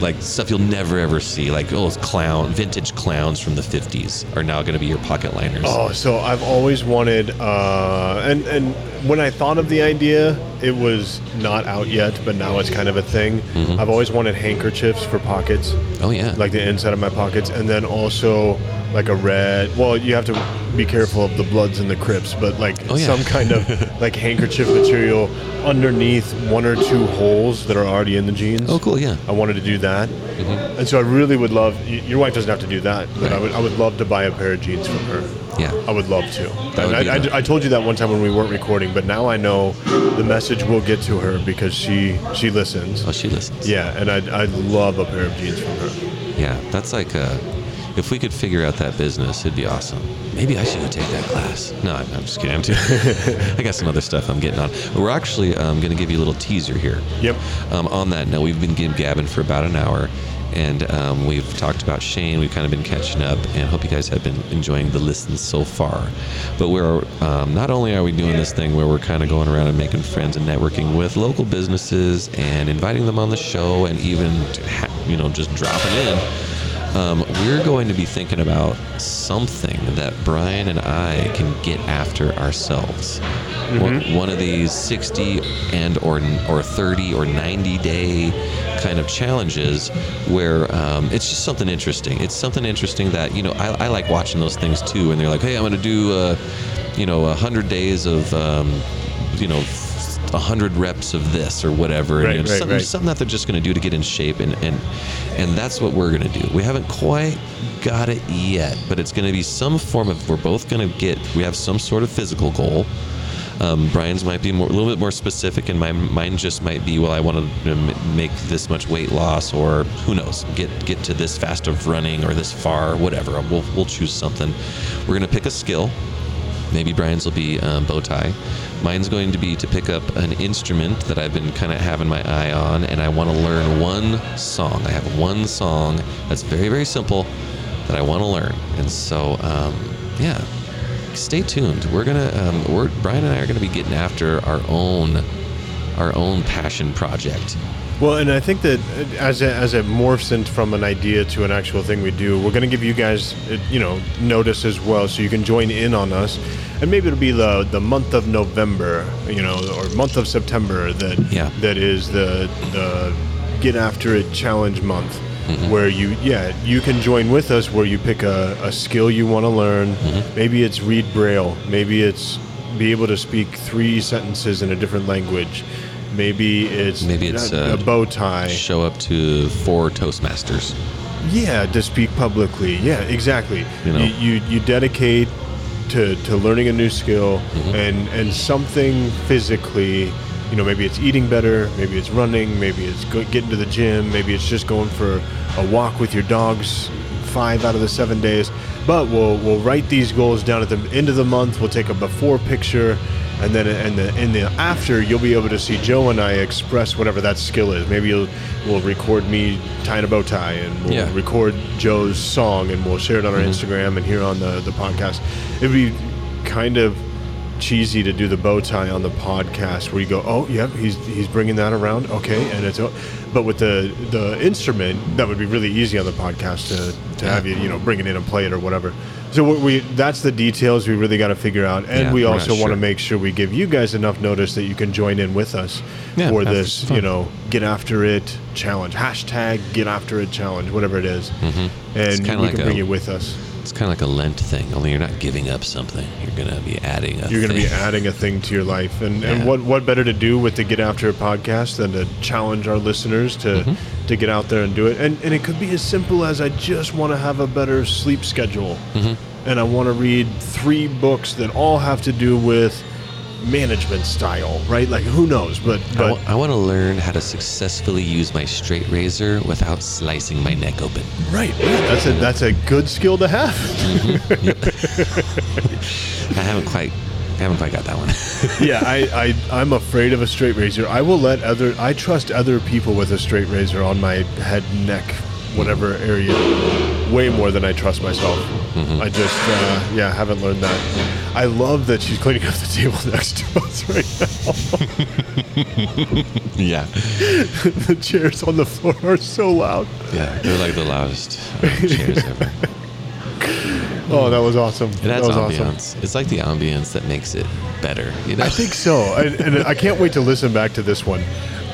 like stuff you'll never ever see. Like oh, clown vintage clowns from the 50s are now going to be your pocket liners. oh, so I've always wanted, uh, and and when I thought of the idea, it was not out yet, but now it's kind of a thing. Mm-hmm. I've always wanted handkerchiefs for pockets. Oh, yeah. like the inside of my pockets, and then also like a red. Well, you have to be careful of the Bloods and the Crips, but like Oh, yeah. some kind of [LAUGHS] like handkerchief material underneath one or two holes that are already in the jeans. oh cool, yeah. I wanted to do that, and so I really would love. Your wife doesn't have to do that, but I would. I would love to buy a pair of jeans from her. Yeah. I would love to. Would I, I, I told you that one time when we weren't recording, but now I know the message will get to her because she she listens. Oh, she listens. Yeah, and I'd, I'd love a pair of jeans from her. Yeah, that's like uh if we could figure out that business, it'd be awesome. Maybe I should go take that class. No, I'm, I'm just kidding. I'm too. [LAUGHS] I got some other stuff I'm getting on. We're actually um, going to give you a little teaser here. Yep. Um, on that note, we've been gabbing for about an hour, and um, we've talked about Shane. We've kind of been catching up, and hope you guys have been enjoying the listens so far. But we're um, not only are we doing this thing where we're kind of going around and making friends and networking with local businesses and inviting them on the show, and even ha- you know just dropping in. Um, we're going to be thinking about something that Brian and I can get after ourselves. One, one of these 60 and or or 30 or 90 day kind of challenges where um, it's just something interesting. It's something interesting that you know I, I like watching those things too. And they're like, hey, I'm going to do uh, you know a hundred days of um, you know. A hundred reps of this or whatever, and Right, you know, right, something, right. something that they're just going to do to get in shape, and and and that's what we're going to do. We haven't quite got it yet, but it's going to be some form of. We're both going to get. We have some sort of physical goal. Um, Brian's might be more, a little bit more specific, and my mine just might be, well, I want to make this much weight loss, or who knows, get get to this fast of running or this far, whatever. We'll we'll choose something. We're going to pick a skill. Maybe Brian's will be um, bow tie. Mine's going to be to pick up an instrument that I've been kind of having my eye on, and I want to learn one song. I have one song that's very, very simple that I want to learn. And so, um, yeah, stay tuned. We're gonna, um, we're Brian and I are gonna be getting after our own, our own passion project. Well, and I think that as it, as it morphs into from an idea to an actual thing we do, we're going to give you guys, uh, you know, notice as well, so you can join in on us. And maybe it'll be the the month of November, you know, or month of September that Yeah. that is the the get after it challenge month. Mm-hmm. Where you, yeah, you can join with us. Where you pick a, a skill you want to learn. Mm-hmm. Maybe it's read braille. Maybe it's be able to speak three sentences in a different language. Maybe it's Maybe it's, a, a bow tie. Show up to four Toastmasters. Yeah, to speak publicly. Yeah, exactly. You know? you, you, you dedicate to, to learning a new skill Mm-hmm. and, and something physically. You know, maybe it's eating better, maybe it's running, maybe it's go, getting to the gym, maybe it's just going for a walk with your dogs five out of the seven days. But we'll we'll write these goals down at the end of the month. We'll take a before picture, and then in the in the after, you'll be able to see Joe and I express whatever that skill is. Maybe you'll we'll record me tying a bow tie, and we'll Yeah. record Joe's song, and we'll share it on our mm-hmm. Instagram and here on the the podcast. It'd be kind of cheesy to do the bow tie on the podcast where you go, oh, yep, he's he's bringing that around, okay, and it's, but with the the instrument, that would be really easy on the podcast to, to have you you know bring it in and play it or whatever. So what we that's the details we really got to figure out, and Yeah, we also want sure. to make sure we give you guys enough notice that you can join in with us Yeah, for this, you know, get after it challenge hashtag get after it challenge, whatever it is. and Mm-hmm. It's we like can a- bring it with us. It's kind of like a Lent thing, only you're not giving up something. You're going to be adding a You're going to be thing. adding a thing to your life, and, and what what better to do with the Get After It podcast than to challenge our listeners to Mm-hmm. to get out there and do it. And and it could be as simple as I just want to have a better sleep schedule, Mm-hmm. and I want to read three books that all have to do with management style, right? Like who knows, but but I want to learn how to successfully use my straight razor without slicing my neck open. right, right. That's a that's a good skill to have. Mm-hmm. [LAUGHS] I haven't quite, I haven't quite got that one. [LAUGHS] yeah, I, I I'm afraid of a straight razor. I will let other I trust other people with a straight razor on my head, neck, whatever area, way more than I trust myself. I just uh, yeah haven't learned that. I love that she's cleaning up the table [LAUGHS] next to us right now. [LAUGHS] yeah, [LAUGHS] the chairs on the floor are so loud. yeah, they're like the loudest uh, chairs ever. Oh, that was awesome. It that adds was ambiance. awesome. It's like the ambience that makes it better. You know, I think so, and, and I can't wait to listen back to this one,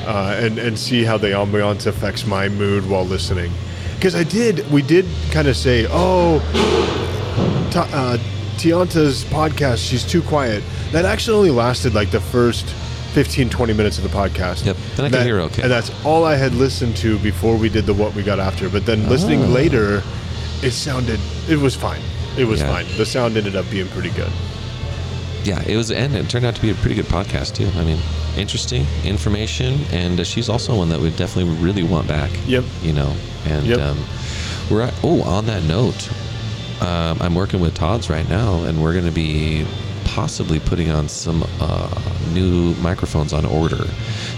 uh, and and see how the ambiance affects my mood while listening. Because I did, we did kind of say, oh, Ta- uh, Tianta's podcast, she's too quiet. That actually only lasted like the first 15, 20 minutes of the podcast. Yep, then I can That- hear okay. And that's all I had listened to before we did the what we got after. But then listening Oh. later, it sounded, it was fine. It was Yeah. fine. The sound ended up being pretty good. Yeah, it was, and it turned out to be a pretty good podcast too. I mean, interesting information, and uh, she's also one that we definitely really want back. Yep. You know, and Yep. um, we're at, oh, on that note, um, I'm working with Todd's right now, and we're going to be possibly putting on some uh, new microphones on order.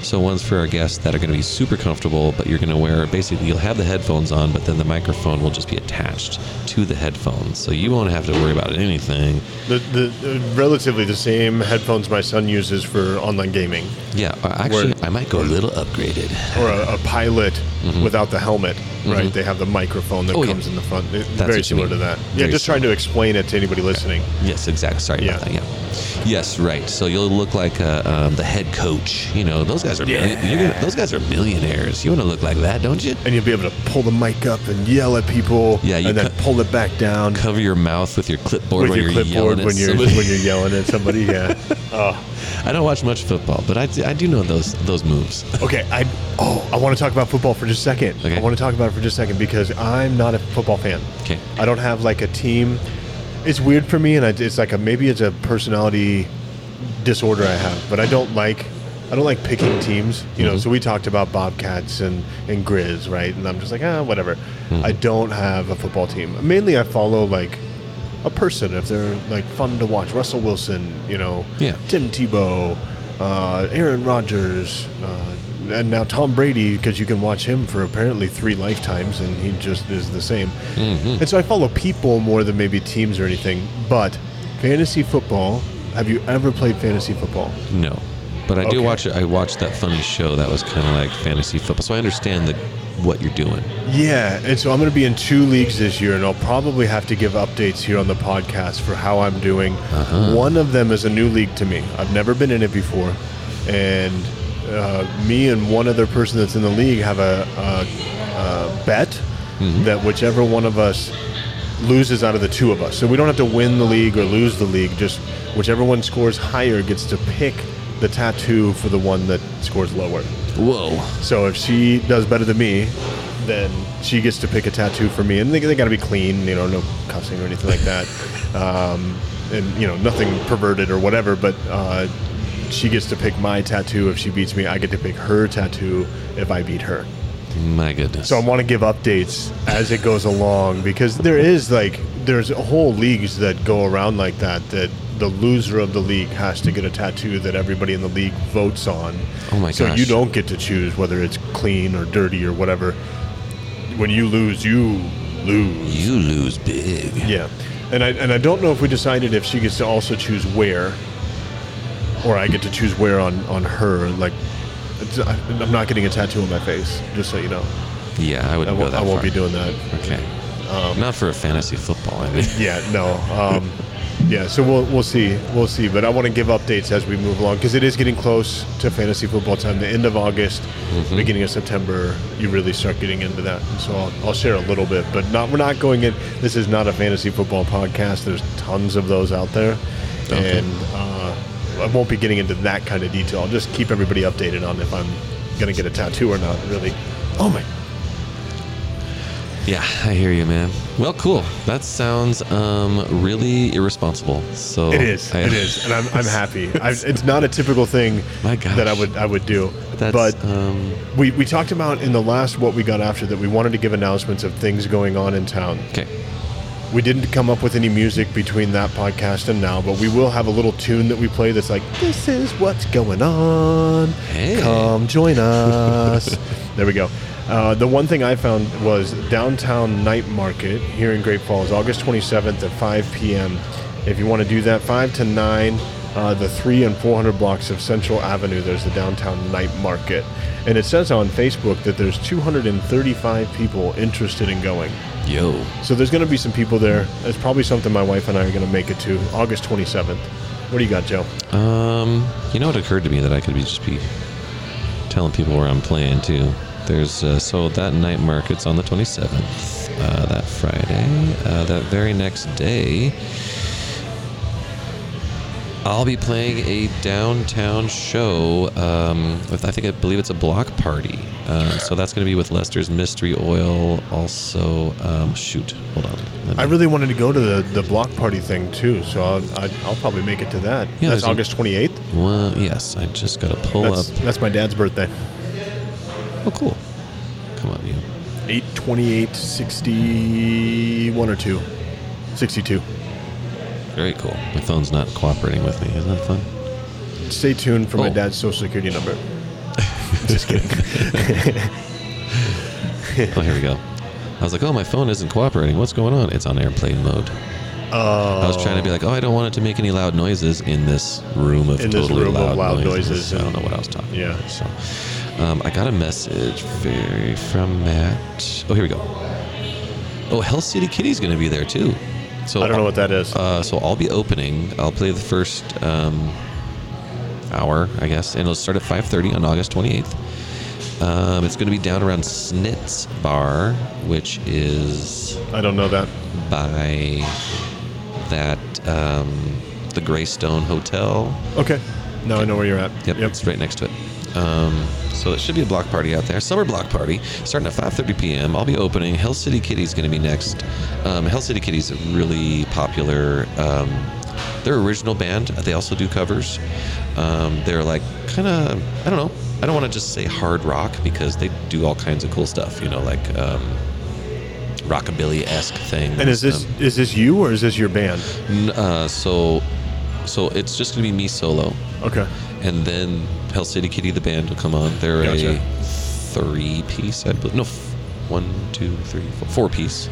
So ones for our guests that are going to be super comfortable, but you're going to wear basically you'll have the headphones on, but then the microphone will just be attached to the headphones, so you won't have to worry about anything. The, the, the relatively the same headphones my son uses for online gaming, Yeah, uh, actually, Word. I might go a little upgraded. or a, a pilot without the helmet. Right? They have the microphone that Mm-hmm. Oh, yeah. comes in the front. It- That's very similar to that. Yeah, Very just trying to explain it to anybody listening. Yes, exactly. Sorry Yeah. about that. Yeah. Yes, right. So you'll look like uh, um, the head coach. You know, those guys are Yeah. gonna, those guys are millionaires. You want to look like that, don't you? And you'll be able to pull the mic up and yell at people, Yeah, you and then cut- pull it back down Cover your mouth with your clipboard with when your you're clipboard yelling at when you're somebody. when you're yelling at somebody. Yeah. [LAUGHS] oh, I don't watch much football, but I, do- I do know those those moves. [LAUGHS] okay. I oh I want to talk about football for just a second. Okay. I want to talk about it for just a second because I'm not a football fan. Okay. I don't have like a team. It's weird for me, and I, it's like a maybe it's a personality disorder I have, but I don't like I don't like picking teams. You know, so we talked about Bobcats and and Grizz, right? And I'm just like, ah, whatever. I don't have a football team. Mainly, I follow like a person if they're like fun to watch. Russell Wilson, you know, Yeah. Tim Tebow, uh, Aaron Rodgers. Uh, and now Tom Brady, because you can watch him for apparently three lifetimes, and he just is the same. And so I follow people more than maybe teams or anything. But fantasy football, have you ever played fantasy football? No, but I do Okay. watch. I watched that funny show that was kind of like fantasy football, so I understand that what you're doing. Yeah, and so I'm going to be in two leagues this year, and I'll probably have to give updates here on the podcast for how I'm doing. One of them is a new league to me. I've never been in it before, and uh, me and one other person that's in the league have a, a, a bet that whichever one of us loses out of the two of us. So we don't have to win the league or lose the league. Just whichever one scores higher gets to pick the tattoo for the one that scores lower. Whoa. So if she does better than me, then she gets to pick a tattoo for me, and they, they got to be clean, you know, no cussing or anything like that, [LAUGHS] um, and you know, nothing perverted or whatever. But uh, she gets to pick my tattoo if she beats me. I get to pick her tattoo if I beat her. My goodness. So I want to give updates as it goes along because there is like there's whole leagues that go around like that that the loser of the league has to get a tattoo that everybody in the league votes on. Oh my so gosh. you don't get to choose whether it's clean or dirty or whatever. When you lose, you lose. you lose big. Yeah, and I and I don't know if we decided if she gets to also choose where, or I get to choose where on on her. Like, it's, I, I'm not getting a tattoo on my face, just so you know. Yeah, I I wouldn't go won't, that I won't far. be doing that. Okay. Not for a fantasy football. I mean, Yeah, no. Um, [LAUGHS] yeah, so we'll we'll see, we'll see. But I want to give updates as we move along because it is getting close to fantasy football time. The end of August, beginning of September, you really start getting into that. So I'll, I'll share a little bit, but not. We're not going in. This is not a fantasy football podcast. There's tons of those out there, Okay. and uh, I won't be getting into that kind of detail. I'll just keep everybody updated on if I'm gonna get a tattoo or not. Really. Oh my. Yeah, I hear you, man. Well, cool. That sounds um, really irresponsible. So It is. I- it is, and I'm, I'm [LAUGHS] happy. I, it's not a typical thing that I would I would do. That's, but um, we, we talked about in the last what we got after that we wanted to give announcements of things going on in town. okay. We didn't come up with any music between that podcast and now, but we will have a little tune that we play that's like, "This is what's going on. Hey. Come join us." [LAUGHS] there we go. Uh, the one thing I found was downtown night market here in Great Falls, August 27th at 5 p.m. If you want to do that, 5 to 9, uh, the 3 and 400 blocks of Central Avenue, there's the downtown night market. And it says on Facebook that there's 235 people interested in going. Yo. So there's going to be some people there. It's probably something my wife and I are going to make it to August 27th. What do you got, Joe? Um, you know, it occurred to me that I could be just be telling people where I'm playing too. There's uh, so that night market's on the 27th, uh, that Friday. Uh, that very next day, I'll be playing a downtown show. Um, with I think I believe it's a block party. Uh, so that's going to be with Lester's Mystery Oil. Also, um, shoot, hold on. Me- I really wanted to go to the, the block party thing too, so I'll, I'll probably make it to that. Yeah, that's August 28th. well, yes, I just got to pull That's, up. that's my dad's birthday. Oh, cool. Come on, you. 828 61 or 2. 62. Very cool. My phone's not cooperating with me. Isn't that fun? Stay tuned for my Oh. dad's social security number. [LAUGHS] Just kidding. [LAUGHS] Oh, here we go. I was like, oh, my phone isn't cooperating. What's going on? It's on airplane mode. Oh. I was trying to be like, oh, I don't want it to make any loud noises in this room of In totally room of loud, loud noises. noises I don't know what I was talking yeah. about. So, um, I got a message very from Matt. Oh, here we go. Oh, Hell City Kitty's going to be there too. So I don't know what that is. Uh, so I'll be opening. I'll play the first um, hour, I guess, and it'll start at 5:30 on August 28th. Um, it's going to be down around Snitz Bar, which is I don't know that. by that um, the Greystone Hotel. Okay. Now I know where you're at. Yep, it's right next to it. Um, so it should be a block party out there. Summer block party starting at 5:30 p.m. I'll be opening. Hell City Kitty's going to be next. Um, Hell City Kitty's a really popular. Um, they're original band. They also do covers. Um, they're like kind of I don't know. I don't want to just say hard rock because they do all kinds of cool stuff. You know, like um, rockabilly esque things. And is this Um, is this you or is this your band? uh, so so it's just going to be me solo Okay. and then Hell City Kitty, the band, will come on. They're Gotcha. a three-piece, I believe. No, f- one, two, three, four, four-piece.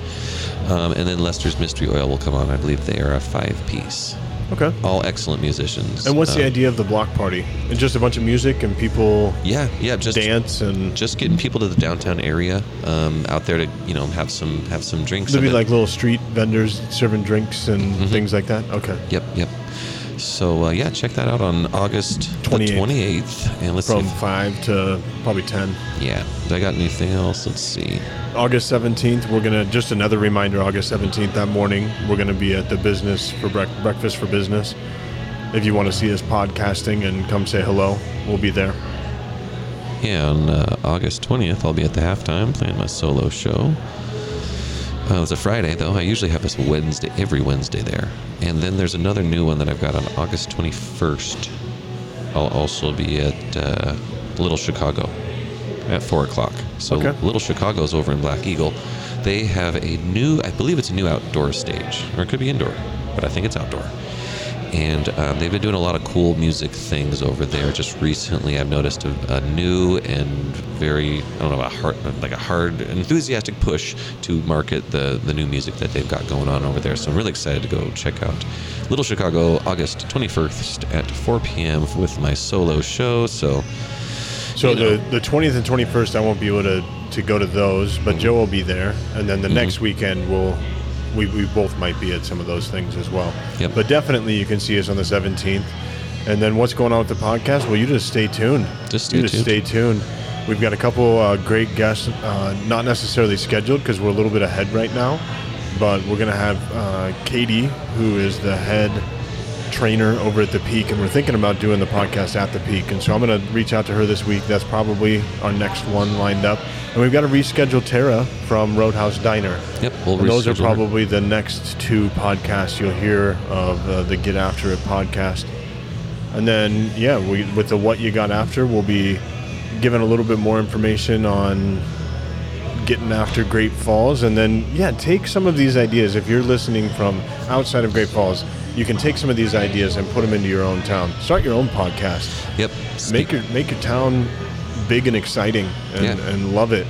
Um, and then Lester's Mystery Oil will come on. I believe they are a five-piece. Okay. All excellent musicians. And what's the Um, idea of the block party? And just a bunch of music and people Yeah, yeah, just dance and just getting people to the downtown area um, out there to you know have some have some drinks. there'll be it. like little street vendors serving drinks and Mm-hmm. things like that. Okay. Yep, yep. So uh, yeah, check that out on August 28th. twenty eighth. And let's From see. If, five to probably ten. yeah, do I got anything else? Let's see. August seventeenth, we're gonna just another reminder. August seventeenth that morning, we're gonna be at the business for brec- breakfast for business. If you want to see us podcasting and come say hello, we'll be there. Yeah, on uh, August 20th, I'll be at the halftime playing my solo show. Uh, it's a Friday, though. I usually have this Wednesday, every Wednesday there. And then there's another new one that I've got on August 21st. I'll also be at uh, Little Chicago at 4 o'clock. So Okay. Little Chicago's over in Black Eagle. They have a new, I believe it's a new outdoor stage, or it could be indoor, but I think it's outdoor. And um, they've been doing a lot of cool music things over there. Just recently, I've noticed a, a new and very, I don't know, a hard, like a hard, enthusiastic push to market the the new music that they've got going on over there. So I'm really excited to go check out Little Chicago, August 21st at 4 p.m. with my solo show. So So know. the the twentieth and twenty first, I won't be able to to go to those, but Joe will be there, and then the next weekend we'll. We, we both might be at some of those things as well. Yep. But definitely you can see us on the 17th. And then what's going on with the podcast? Well, you just stay tuned. Just stay you just tuned. stay tuned. We've got a couple uh, great guests, uh, not necessarily scheduled because we're a little bit ahead right now, but we're going to have uh, Katie, who is the head trainer over at the Peak, and we're thinking about doing the podcast at the Peak. And so I'm going to reach out to her this week. That's probably our next one lined up. And we've got to reschedule Tara from Roadhouse Diner. Yep, we'll And those are reschedule her. probably the next two podcasts you'll hear of uh, the Get After It podcast. And then, yeah, we, with the What You Got After, we'll be giving a little bit more information on getting after Great Falls. And then, yeah, take some of these ideas. If you're listening from outside of Great Falls, you can take some of these ideas and put them into your own town. Start your own podcast. Yep. Make your make your town big and exciting, and, Yeah. and love it.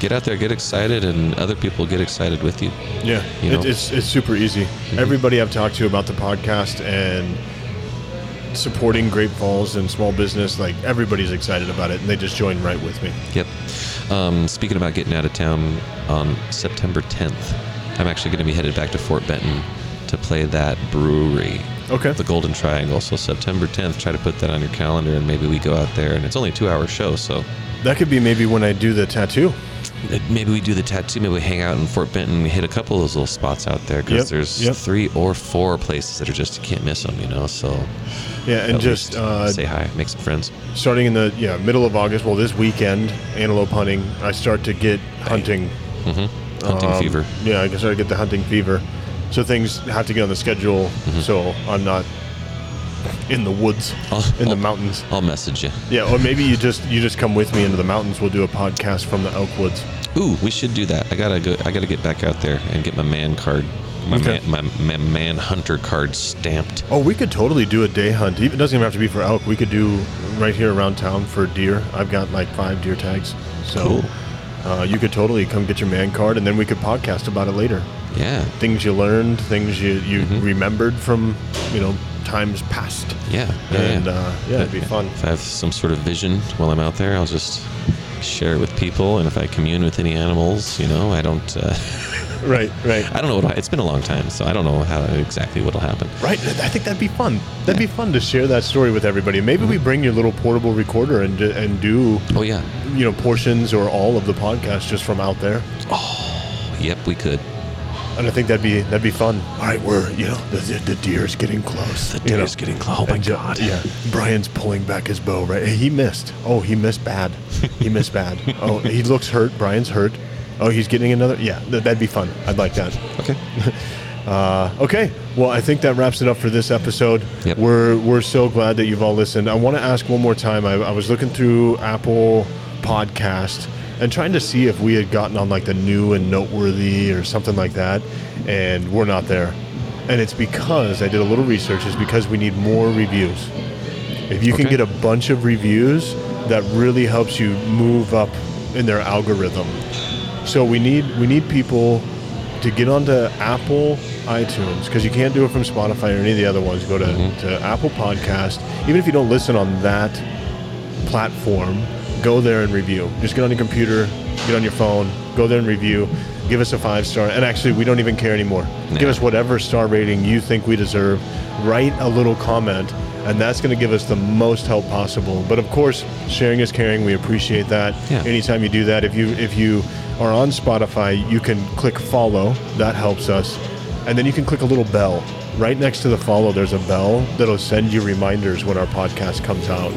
get out there, get excited, and other people get excited with you. Yeah, You know? Mm-hmm. it's it's super easy. Everybody I've talked to about the podcast and supporting Great Falls and small business, like everybody's excited about it, and they just join right with me. Yep. Um, speaking about getting out of town on September 10th, I'm actually going to be headed back to Fort Benton to play that brewery. Okay. The Golden Triangle. So September 10th, try to put that on your calendar, and maybe we go out there. And it's only a two-hour show, so That could be maybe when I do the tattoo. maybe we do the tattoo. Maybe we hang out in Fort Benton. We hit a couple of those little spots out there because Yep, there's yep. three or four places that are just you can't miss them. You know, so Yeah, and just uh, say hi, make some friends. starting in the yeah middle of August. Well, this weekend, antelope hunting. I start to get hunting Mm-hmm. Hunting um, fever. Yeah, I guess I get the hunting fever. So things have to get on the schedule. Mm-hmm. So I'm not in the woods, I'll- in the I'll- mountains. I'll message you. Yeah, or maybe you just you just come with me into the mountains. We'll do a podcast from the elk woods. Ooh, we should do that. I gotta go. I gotta get back out there and get my man card, my Okay. man, my, my man hunter card stamped. Oh, we could totally do a day hunt. It doesn't even have to be for elk. We could do right here around town for deer. I've got like five deer tags. So Cool. uh, you could totally come get your man card, and then we could podcast about it later. Yeah, Things you learned, things you you Mm-hmm. remembered from you know times past. yeah, yeah. And, yeah. uh, yeah, it'd be fun. If I have some sort of vision while I'm out there, I'll just share it with people. And if I commune with any animals, you know, I don't. Uh, [LAUGHS] Right, right. I don't know what. It's been a long time, so I don't know how exactly what'll happen. Right, I think that'd be fun. That'd be fun to share that story with everybody. Maybe we bring your little portable recorder and and do Oh yeah. you know portions or all of the podcast just from out there. Oh, yep, we could. And I think that'd be that'd be fun. All right, we're you know the, the, the deer's getting close. The you know. getting close. Oh my And ju- God. Yeah, Brian's pulling back his bow. Right, he missed. Oh, he missed bad. He missed bad. [LAUGHS] Oh, he looks hurt. Brian's hurt. Oh, he's getting another. Yeah, th- that'd be fun. I'd like that. Okay. [LAUGHS] Uh, okay, well, I think that wraps it up for this episode. Yep. We're we're so glad that you've all listened. I want to ask one more time. I, I was looking through Apple Podcast and trying to see if we had gotten on like the new and noteworthy or something like that, and we're not there. And it's because I did a little research. Is because we need more reviews. If you can get a bunch of reviews, that really helps you move up in their algorithm. So we need we need people to get onto Apple iTunes because you can't do it from Spotify or any of the other ones. Go to, mm-hmm. to Apple Podcast. Even if you don't listen on that platform, go there and review. Just get on your computer, get on your phone, go there and review. Give us a five star. And actually, we don't even care anymore. Give us whatever star rating you think we deserve. Write a little comment, and that's going to give us the most help possible. But of course, sharing is caring. We appreciate that. Yeah. Anytime you do that, if you if you are on Spotify, you can click follow. That helps us, and then you can click a little bell. Right next to the follow, there's a bell that'll send you reminders when our podcast comes out,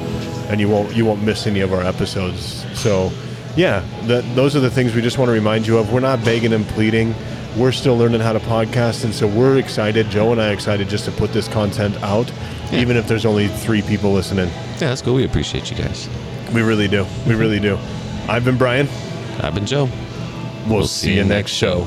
and you won't you won't miss any of our episodes. So, yeah, that, those are the things we just want to remind you of. We're not begging and pleading. We're still learning how to podcast, and so we're excited. Joe and I are excited just to put this content out, Yeah. even if there's only three people listening. Yeah, that's cool. We appreciate you guys. We really do. We really do. I've been Brian. I've been Joe. We'll, see, you next show.